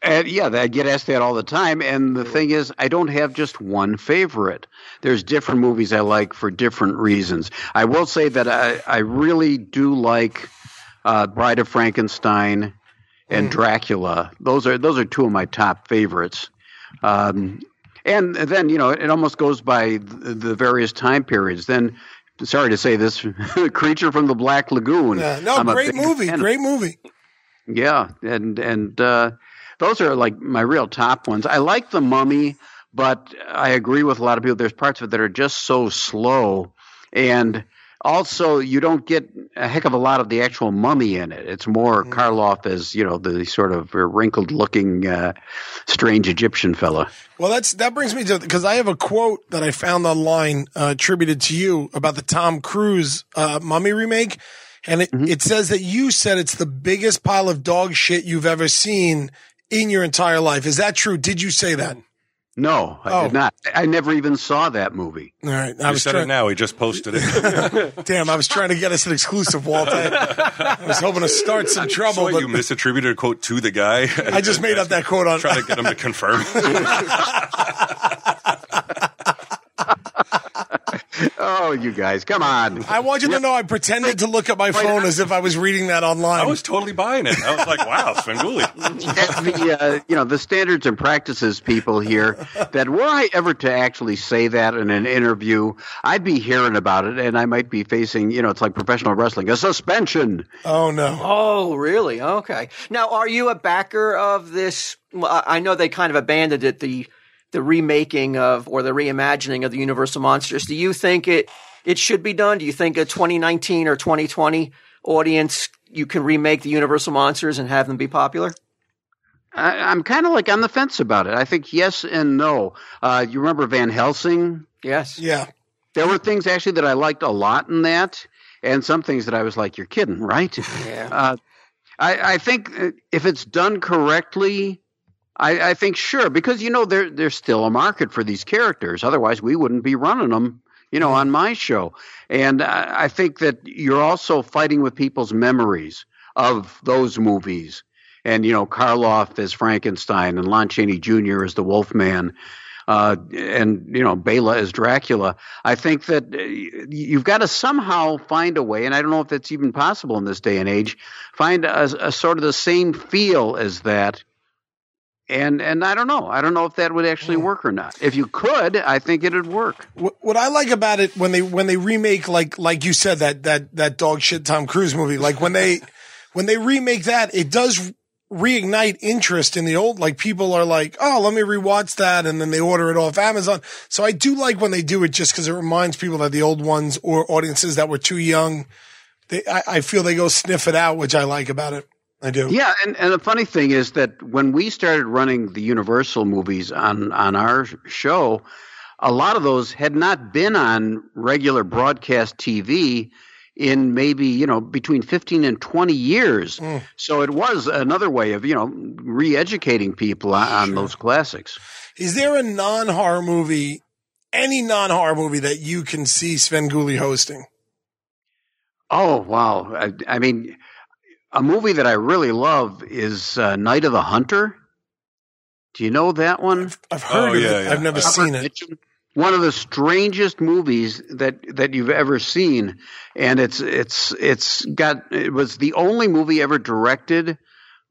And yeah, I get asked that all the time. And the thing is, I don't have just one favorite. There's different movies I like for different reasons. I will say that I, I really do like uh, Bride of Frankenstein and Dracula. Those are those are two of my top favorites. Um, and then you know it almost goes by the, the various time periods. Then, sorry to say this, [laughs] Creature from the Black Lagoon. Yeah, no, I'm great movie. Great movie. Yeah, and and uh, those are like my real top ones. I like the Mummy, but I agree with a lot of people. There's parts of it that are just so slow, and also you don't get a heck of a lot of the actual mummy in it. It's more Karloff as you know the sort of wrinkled-looking, uh, strange Egyptian fella. Well, that's that brings me to because I have a quote that I found online uh, attributed to you about the Tom Cruise uh, Mummy remake, and it, it says that you said it's the biggest pile of dog shit you've ever seen in your entire life. Is that true? Did you say that? No, I Oh. did not. I never even saw that movie. All right, I You was said it now. He just posted it. [laughs] Damn, I was trying to get us an exclusive, Walt. I, I was hoping to start some trouble, what, but you misattributed a quote to the guy. I just made up that quote on. Trying to get him to confirm. [laughs] Oh, you guys, come on. I want you to know I pretended to look at my phone as if I was reading that online. I was totally buying it. I was like, wow, Svengoolie. the uh, you know the standards and practices people here that were I ever to actually say that in an interview, I'd be hearing about it and I might be facing you know it's like professional wrestling a suspension. oh no. Oh, really? Okay. Now, are you a backer of this? well, I I know they kind of abandoned it the the remaking of or the reimagining of the Universal monsters. Do you think it it should be done? Do you think a 2019 or 2020 audience you can remake the Universal monsters and have them be popular? I, I'm kind of like on the fence about it. I think yes and no. Uh, you remember Van Helsing? Yes. Yeah. There were things actually that I liked a lot in that, and some things that I was like, "You're kidding, right?" Yeah. Uh, I, I think uh, if it's done correctly, I, I think sure because you know there there's still a market for these characters. Otherwise, we wouldn't be running them, you know, on my show. And I, I think that you're also fighting with people's memories of those movies. And you know, Karloff as Frankenstein and Lon Chaney Jr. as the Wolfman. Uh, and you know Bela as Dracula. I think that uh, you've got to somehow find a way, and I don't know if that's even possible in this day and age. Find a, a sort of the same feel as that, and and I don't know. I don't know if that would actually work or not. If you could, I think it'd work. What, what I like about it when they when they remake like like you said that that that dog shit Tom Cruise movie like when they [laughs] when they remake that it does reignite interest in the old like people are like oh let me rewatch that and then they order it off Amazon so I do like when they do it just because it reminds people that the old ones or audiences that were too young they I, I feel they go sniff it out which I like about it I do. Yeah, and, and the funny thing is that when we started running the Universal movies on on our show, a lot of those had not been on regular broadcast TV in maybe you know between 15 and 20 years. Mm. So it was another way of you know re-educating people on, on those classics. Is there a non horror movie, any non horror movie that you can see Svengoolie hosting? oh wow. I, I mean a movie that i really love is uh, night of the hunter do you know that one I've heard Oh, of yeah, it. yeah. I've never seen it. One of the strangest movies that that you've ever seen, and it's it's it's got it was the only movie ever directed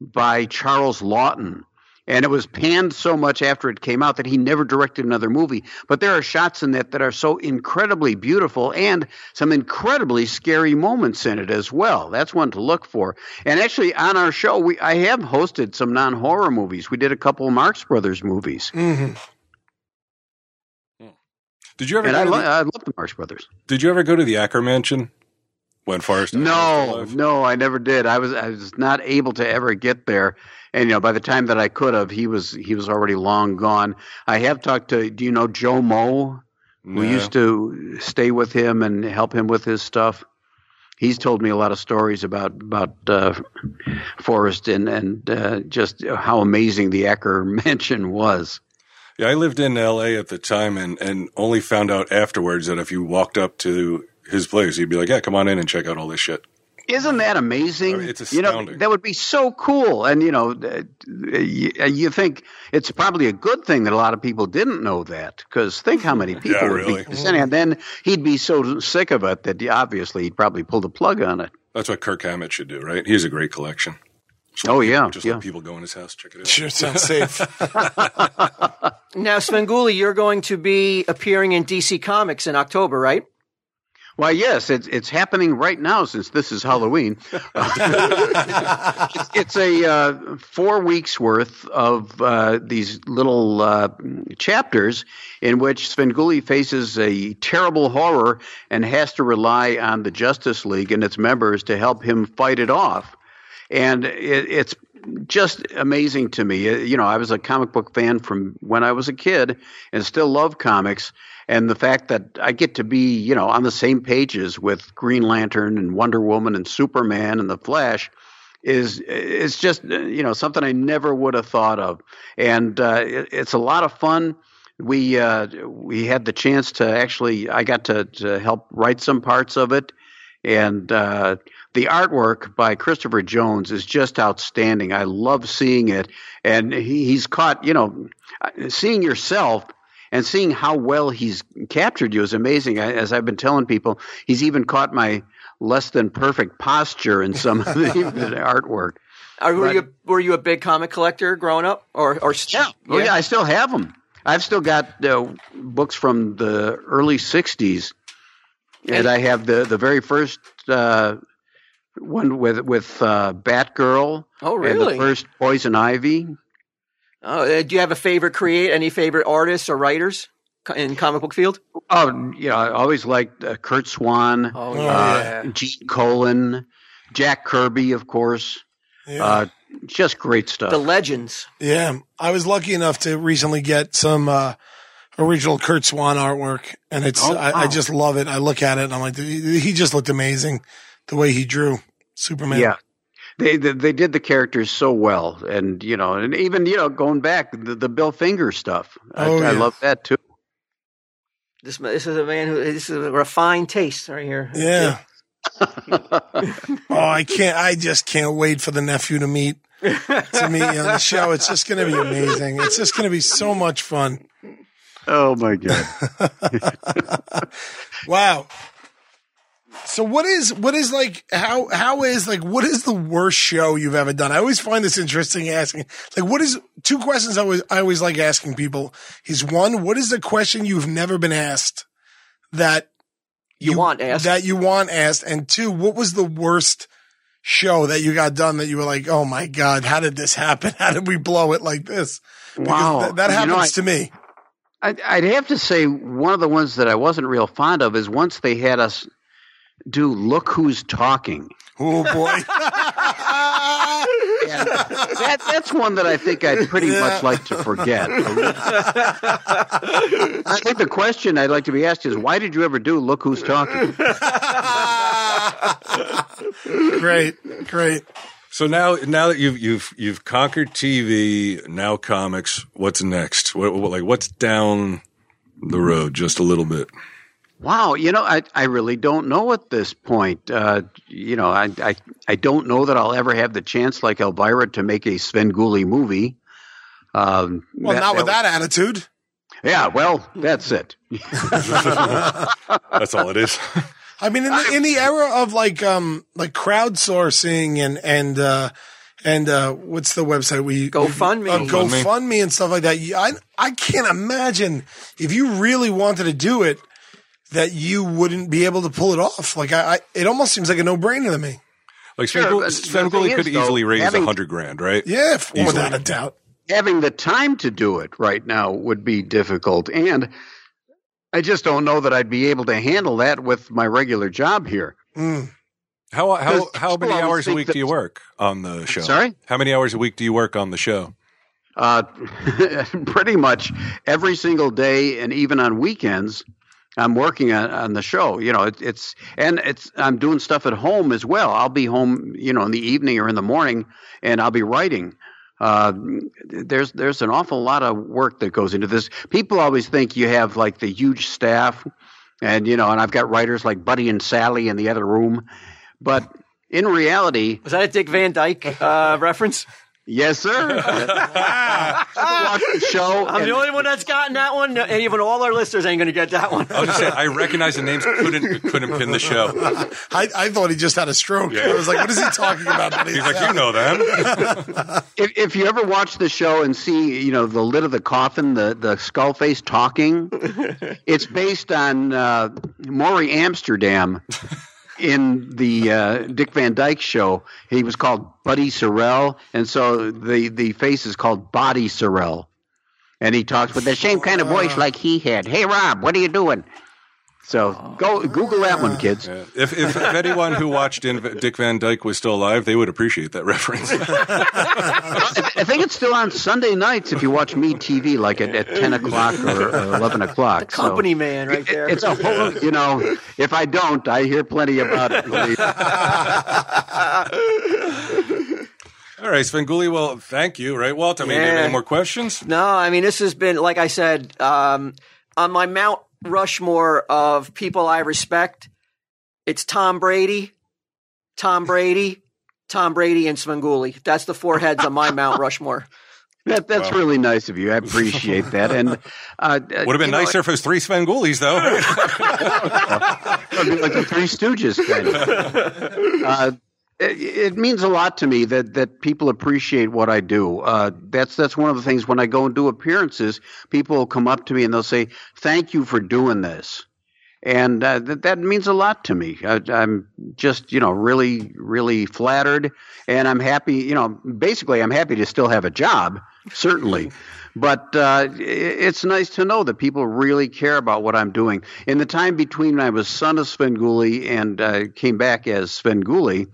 by Charles Laughton. And it was panned so much after it came out that he never directed another movie. But there are shots in it that are so incredibly beautiful and some incredibly scary moments in it as well. That's one to look for. And actually, on our show, we I have hosted some non horror movies. We did a couple of Marx Brothers movies, hmm Did you ever and go I, lo- the, I love the Marx Brothers. Did you ever go to the Ackermansion when Forrest? No, no, I never did. I was I was not able to ever get there. And you know, by the time that I could have, he was he was already long gone. I have talked to do you know Joe Moe, who No. used to stay with him and help him with his stuff. He's told me a lot of stories about about uh, Forrest and and uh, just how amazing the Ecker [laughs] Mansion was. Yeah, I lived in L.A. at the time, and and only found out afterwards that if you walked up to his place, he'd be like, "Yeah, come on in and check out all this shit." Isn't that amazing? I mean, it's You know, astounding. that would be so cool. And, you know, uh, you, you think it's probably a good thing that a lot of people didn't know that because think how many [laughs] people Yeah, would really. be descending. And then he'd be so sick of it that obviously he'd probably pull the plug on it. That's what Kirk Hammett should do, right? He has a great collection. Just Oh, yeah, people, just yeah. let people go in his house, check it [laughs] out. Sure sounds safe. [laughs] Now, Svengoolie, you're going to be appearing in DC Comics in October, right? Why, yes, it's, it's happening right now since this is Halloween. it's, [laughs] it's a uh, four weeks worth of uh, these little uh, chapters in which Svengoolie faces a terrible horror and has to rely on the Justice League and its members to help him fight it off. And it, it's just amazing to me. You know, I was a comic book fan from when I was a kid and still love comics. And the fact that I get to be, you know, on the same pages with Green Lantern and Wonder Woman and Superman and the Flash is is just you know something I never would have thought of, and uh, it, it's a lot of fun. We uh, we had the chance to actually I got to, to help write some parts of it, and uh, the artwork by Christopher Jones is just outstanding. I love seeing it, and he, he's caught you know seeing yourself and seeing how well he's captured you is amazing. As I've been telling people, he's even caught my less than perfect posture in some of the, [laughs] artwork. Are, were Right. you were you a big comic collector growing up, or or Yeah. Oh, yeah, I still have them. I've still got uh, books from the early '60s, and I have the the very first uh, one with with uh, Batgirl. Oh, And the first Poison Ivy. Oh, uh, do you have a favorite create? Any favorite artists or writers in comic book field? Oh, yeah, I always liked uh, Curt Swan, Oh, uh, Gene Colan, Jack Kirby, of course. Yeah. Uh, just great stuff. the legends. Yeah, I was lucky enough to recently get some uh, original Curt Swan artwork, and it's Oh, I, I just love it. I look at it and I'm like, he he just looked amazing the way he drew Superman. Yeah. They, they they did the characters so well, and you know, and even you know, going back the, the Bill Finger stuff, I, Oh, I yeah. love that too. This this is a man who this is a refined taste right here. yeah. [laughs] oh, I can't. I just can't wait for the nephew to meet to meet you on the show. It's just going to be amazing. It's just going to be so much fun. Oh my god! [laughs] Wow. So what is what is like how how is like what is the worst show you've ever done? I always find this interesting asking. Like what is two questions I always I always like asking people is one, what is the question you've never been asked that You want asked? that you want asked? And two, what was the worst show that you got done that you were like, oh my God, how did this happen? [laughs] How did we blow it like this? Because Wow. that, that You happens know, I- to me. I'd have to say one of the ones that I wasn't real fond of is once they had us do "Look Who's Talking." Oh boy. [laughs] And that that's one that I think I'd pretty Yeah. much like to forget. I think the question I'd like to be asked is, why did you ever do "Look Who's Talking"? [laughs] great, great. So now, now that you've you've you've conquered TV, now comics. What's next? What, what like what's down the road just a little bit? Wow, you know, I, I really don't know at this point. Uh, you know, I, I I don't know that I'll ever have the chance, like Elvira, to make a Svengoolie movie. Um, Well, not with was- that attitude. Yeah, well, that's it. [laughs] That's all it is. I mean, in the in the era of like um like crowdsourcing and and uh and uh what's the website we GoFundMe. uh, GoFundMe and stuff like that. you- I I can't imagine if you really wanted to do it that you wouldn't be able to pull it off. Like I, I it almost seems like a no brainer to me. Like Sure, Sven but Sven thing could is, though, easily raise a hundred grand, right? Yeah, f- Easily. without a doubt. Having the time to do it right now would be difficult, and I just don't know that I'd be able to handle that with my regular job here. Mm. How how how many hours a week that- do you work on the show? Sorry? How many hours a week do you work on the show? Uh, [laughs] pretty much every single day, and even on weekends, I'm working on, on the show. You know, it, it's and it's I'm doing stuff at home as well. I'll be home, you know, in the evening or in the morning, and I'll be writing. Uh, there's there's an awful lot of work that goes into this. People always think you have like the huge staff, and you know, and I've got writers like Buddy and Sally in the other room, but in reality, Was that a Dick Van Dyke uh, reference? Yes, sir. [laughs] watch the show. I'm and- the only one that's gotten that one, and even all our listeners ain't going to get that one. I was just saying, I recognize the names, couldn't couldn't pin the show. [laughs] I, I thought he just had a stroke. I was like, what is he talking about? He's like, you know them. [laughs] if, if you ever watch the show and see, you know, the lid of the coffin, the, the skull face talking, it's based on uh, Morey Amsterdam in the uh, Dick Van Dyke show. He was called Buddy Sorrell, and so the, the face is called Body Sorrell. And he talks with the same kind of voice like he had. Hey, Rob, what are you doing? So go Google that one, kids. Yeah. If, if if anyone who watched in Dick Van Dyke was still alive, they would appreciate that reference. [laughs] I I think it's still on Sunday nights if you watch MeTV, like at, at 10 o'clock or, or 11 o'clock. So Company man right there. It's a whole, you know, if I don't, I hear plenty about it. believe me. [laughs] All right, Svengoolie. Well, thank you. Right, Walt. I mean, do you have Yeah. any more questions? No, I mean this has been like I said um, on my Mount Rushmore of people I respect. It's Tom Brady, Tom Brady, Tom Brady, and Svengoolie. That's the four heads on my Mount Rushmore. [laughs] That, that's really nice of you. I appreciate that. And uh, Would have been nicer if it was three Svengoolies, though. [laughs] It'd be like the Three Stooges kind of. [laughs] Uh, it, means a lot to me that, that people appreciate what I do. Uh, that's that's one of the things when I go and do appearances, people will come up to me and they'll say, "Thank you for doing this," and uh, that that means a lot to me. I, I'm just you know really really flattered, and I'm happy. You know, basically, I'm happy to still have a job, certainly. [laughs] But uh, it's nice to know that people really care about what I'm doing. In the time between when I was son of Svengoolie and uh, came back as Svengoolie,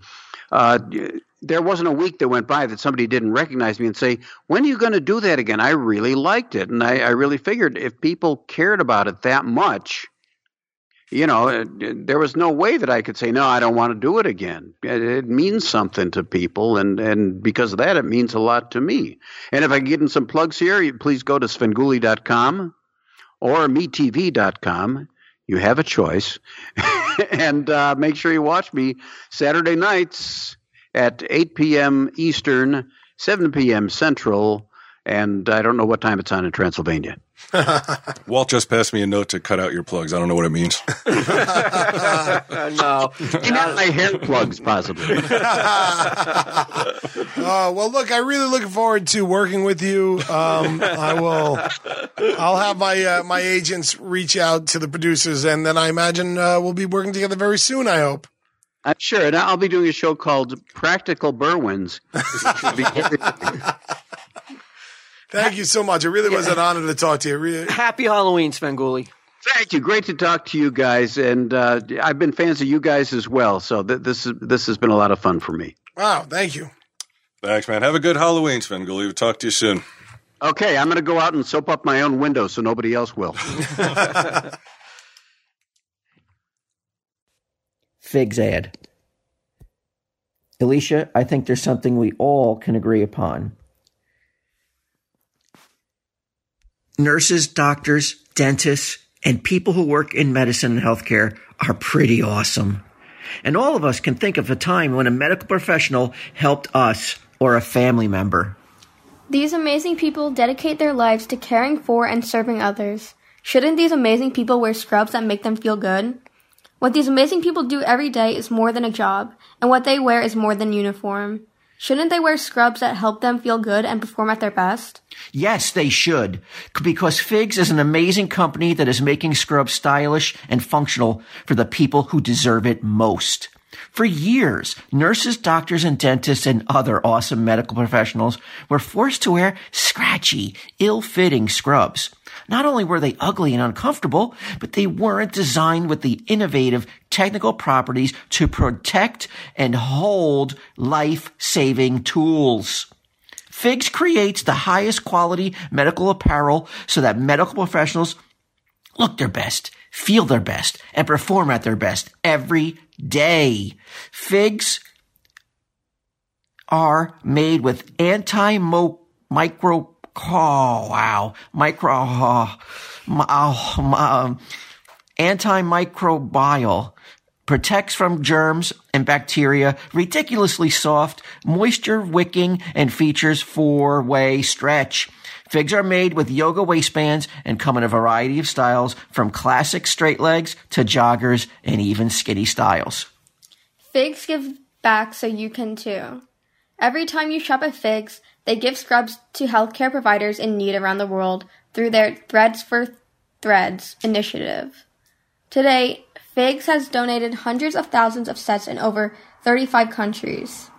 uh, there wasn't a week that went by that somebody didn't recognize me and say, "When are you going to do that again?" I really liked it, and I, I really figured if people cared about it that much, you know, uh, there was no way that I could say, "No, I don't want to do it again." It, means something to people, and and because of that, it means a lot to me. And if I can get in some plugs here, please go to svengoolie.com or metv.com. You have a choice. [laughs] and uh, make sure you watch me Saturday nights at 8 p.m. Eastern, 7 p.m. Central, and I don't know what time it's on in Transylvania. Walt just passed me a note to cut out your plugs. I don't know what it means. Uh, [laughs] no, Not my hair plugs, possibly. [laughs] Uh, well, look, I'm really looking forward to working with you. Um, I will. I'll have my uh, my agents reach out to the producers, and then I imagine uh, we'll be working together very soon. I hope. I'm sure. And I'll be doing a show called Practical Berwyns. [laughs] Should be everything. Thank you so much. It really was an honor to talk to you. Really, happy Halloween, Svengoolie. Thank you. Great to talk to you guys, and uh, I've been fans of you guys as well. So th- this is this has been a lot of fun for me. wow. Thank you. Thanks, man. Have a good Halloween, Svengoolie. We'll talk to you soon. Okay, I'm going to go out and soap up my own window so nobody else will. [laughs] Figs ad. Alicia, I think there's something we all can agree upon. Nurses, doctors, dentists, and people who work in medicine and healthcare are pretty awesome. And all of us can think of a time when a medical professional helped us or a family member. These amazing people dedicate their lives to caring for and serving others. Shouldn't these amazing people wear scrubs that make them feel good? What these amazing people do every day is more than a job, and what they wear is more than uniform. Shouldn't they wear scrubs that help them feel good and perform at their best? Yes, they should, because Figs is an amazing company that is making scrubs stylish and functional for the people who deserve it most. For years, nurses, doctors, and dentists and other awesome medical professionals were forced to wear scratchy, ill-fitting scrubs. Not only were they ugly and uncomfortable, but they weren't designed with the innovative technical properties to protect and hold life-saving tools. Figs creates the highest quality medical apparel so that medical professionals look their best, feel their best, and perform at their best every day. Figs are made with anti-micro, oh, wow, micro, oh, m- oh, um, antimicrobial protects from germs and bacteria, ridiculously soft, moisture wicking, and features four way stretch. Figs are made with yoga waistbands and come in a variety of styles from classic straight legs to joggers and even skinny styles. Figs give back so you can too. Every time you shop at Figs, they give scrubs to healthcare providers in need around the world through their Threads for Threads initiative. Today, Figs has donated hundreds of thousands of sets in over 35 countries.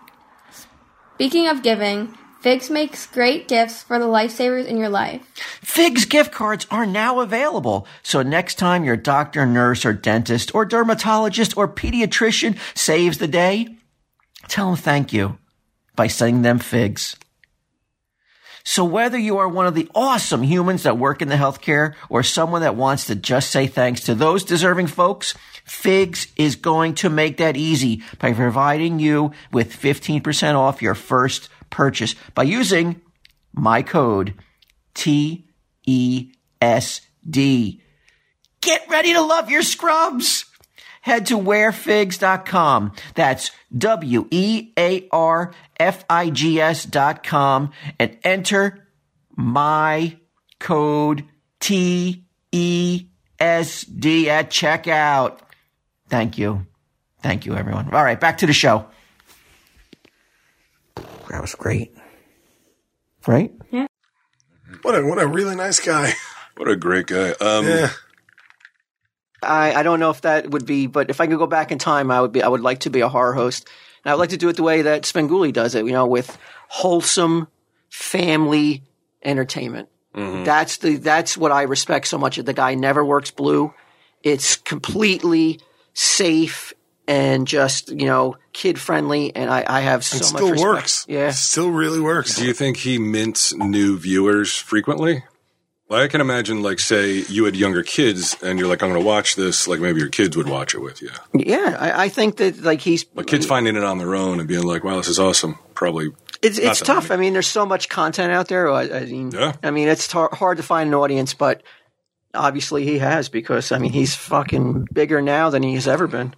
Speaking of giving, Figs makes great gifts for the lifesavers in your life. Figs gift cards are now available. So next time your doctor, nurse, or dentist, or dermatologist, or pediatrician saves the day, tell them thank you by sending them figs. So whether you are one of the awesome humans that work in the healthcare or someone that wants to just say thanks to those deserving folks, Figs is going to make that easy by providing you with 15% off your first purchase by using my code TESD. Get ready to love your scrubs. Head to wearfigs.com. That's W E A R F I G S dot com and enter my code T E S D at checkout. Thank you. Thank you, everyone. All right, back to the show. That was great. Right? Yeah. What a what a really nice guy. What a great guy. Um, Yeah. I, I don't know if that would be, but if I could go back in time, I would be. I would like to be a horror host, and I would like to do it the way that Svengoolie does it. You know, with wholesome family entertainment. Mm-hmm. That's the that's what I respect so much. The guy never works blue. It's completely safe and just you know kid friendly, and I, I have so It much still works. Yeah, Still really works. Do you think he mints new viewers frequently? Like I can imagine, like say you had younger kids, and you're like, I'm going to watch this. Like maybe your kids would watch it with you. yeah. I, I think that like he's But kids finding it on their own and being like, "Wow, this is awesome." Probably It's Not it's that tough. many. I mean, there's so much content out there. I, I mean, Yeah. I mean, it's tar- hard to find an audience, but obviously he has because I mean, he's fucking bigger now than he's ever been.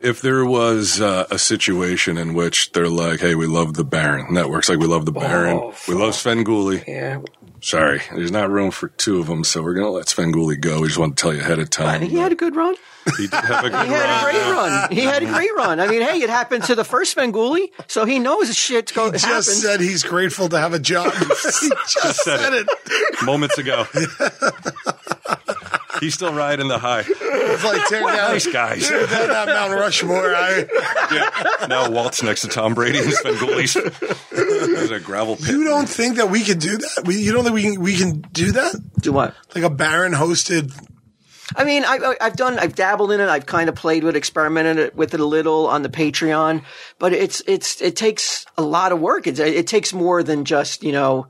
if there was uh, a situation in which they're like, "Hey, we love the Baron," networks like we love the Baron, we love Svengoolie. Yeah, Sorry, there's not room for two of them, so we're going to let Svengoolie go. We just want to tell you ahead of I time. think he had a good run. He did have a good He had a great run. He had a great run. I mean, hey, it happened to the first Svengoolie, so he knows the shit go- He just happens. said he's grateful to have a job. [laughs] he just said said it. it. moments ago. [laughs] He's still riding the high. It's like tear down, Nice guys. tear down that Mount Rushmore. I, Yeah. Now Walt's next to Tom Brady and Svengoolie's. There's a gravel pit. you don't think that we could do that? We, you don't think we can, we can do that? Do what? Like a Baron hosted. I mean, I, I- I've done, I've dabbled in it. I've kind of played with, experimented with it a little on the Patreon, but it's, it's, it takes a lot of work. It's, it takes more than just, you know,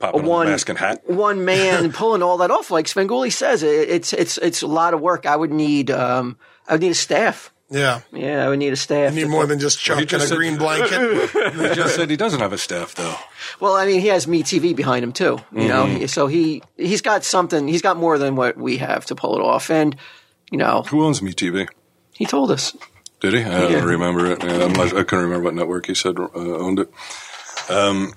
Popping on one the mask and hat. one man [laughs] pulling all that off. Like Svengoolie says, it, it's, it's, it's a lot of work. I would need, um, I would need a staff. Yeah. Yeah, I would need a staff. Need more than just Chuck in just a said- green blanket. [laughs] He just said he doesn't have a staff, though. Well, I mean, he has MeTV behind him too. You know, Mm-hmm. He- so he he's got something. He's got more than what we have to pull it off. And you know, Who owns MeTV? he told us. Did he? I don't Yeah. remember it. Yeah, I'm not, I couldn't remember what network he said uh, owned it. Um,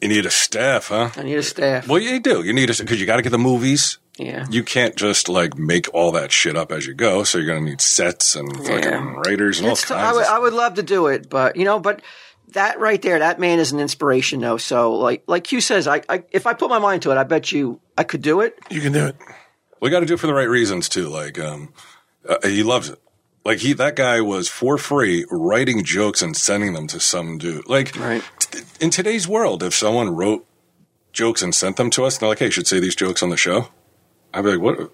you need a staff, huh? I need a staff. Well, you do. You need a because you got to get the movies. Yeah. You can't just like make all that shit up as you go. So you're going to need sets and fucking Yeah. writers and all It's t- kinds. I would, of I would love to do it, but you know, but that right there, that man is an inspiration, though. So, like, like Q says, I, I if I put my mind to it, I bet you I could do it. You can do it. We got to do it for the right reasons too. Like, um, uh, he loves it. Like he, that guy was for free writing jokes and sending them to some dude. Like, Right. t- in today's world, if someone wrote jokes and sent them to us, they're like, "Hey, you should say these jokes on the show." I'd be like, "What?"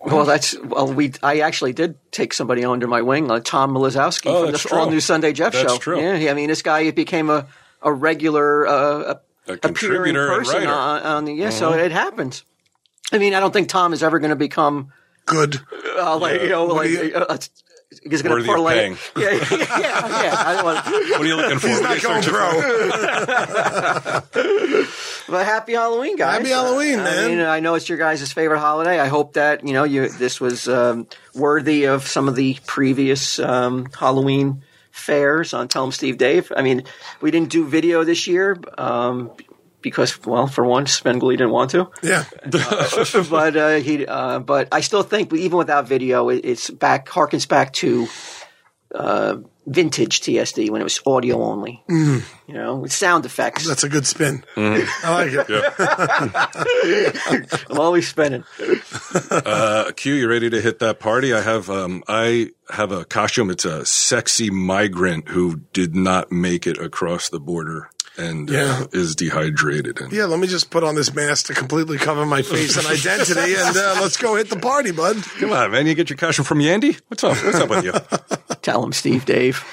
Well, that's well, we I actually did take somebody under my wing, like Tom Milazowski Oh, from the. All New Sunday Jeff That's show. true. Yeah, I mean, this guy became a a regular uh, A appearing contributor person writer. on, on the yeah. So it happens. I mean, I don't think Tom is ever going to become Good. uh, like you know What like do you- uh, he's going Worthy to of parlay. paying. Yeah, yeah, yeah, yeah. I don't want. What are you looking for? He's What not going pro. [laughs] But happy Halloween, guys! Happy Halloween, I man. mean, I know it's your guys' favorite holiday. I hope that you know you this was um, worthy of some of the previous um, Halloween fairs on Tell 'em Steve Dave. I mean, we didn't do video this year um, because, well, for one, Spengler didn't want to. Yeah. [laughs] but uh, he, uh, but I still think even without video, it, it's back harkens back to uh, vintage TSD when it was audio only. You know, with sound effects. That's a good spin. I like it. [laughs] I'm always spinning. [laughs] Uh, Q, you ready to hit that party? I have, um, I have a costume. It's a sexy migrant who did not make it across the border and Yeah. uh, is dehydrated. And Yeah, let me just put on this mask to completely cover my face and identity, and uh, let's go hit the party, bud. come on, man, you get your costume from Yandy? What's up? What's up with you? [laughs] Tell him, Steve Dave.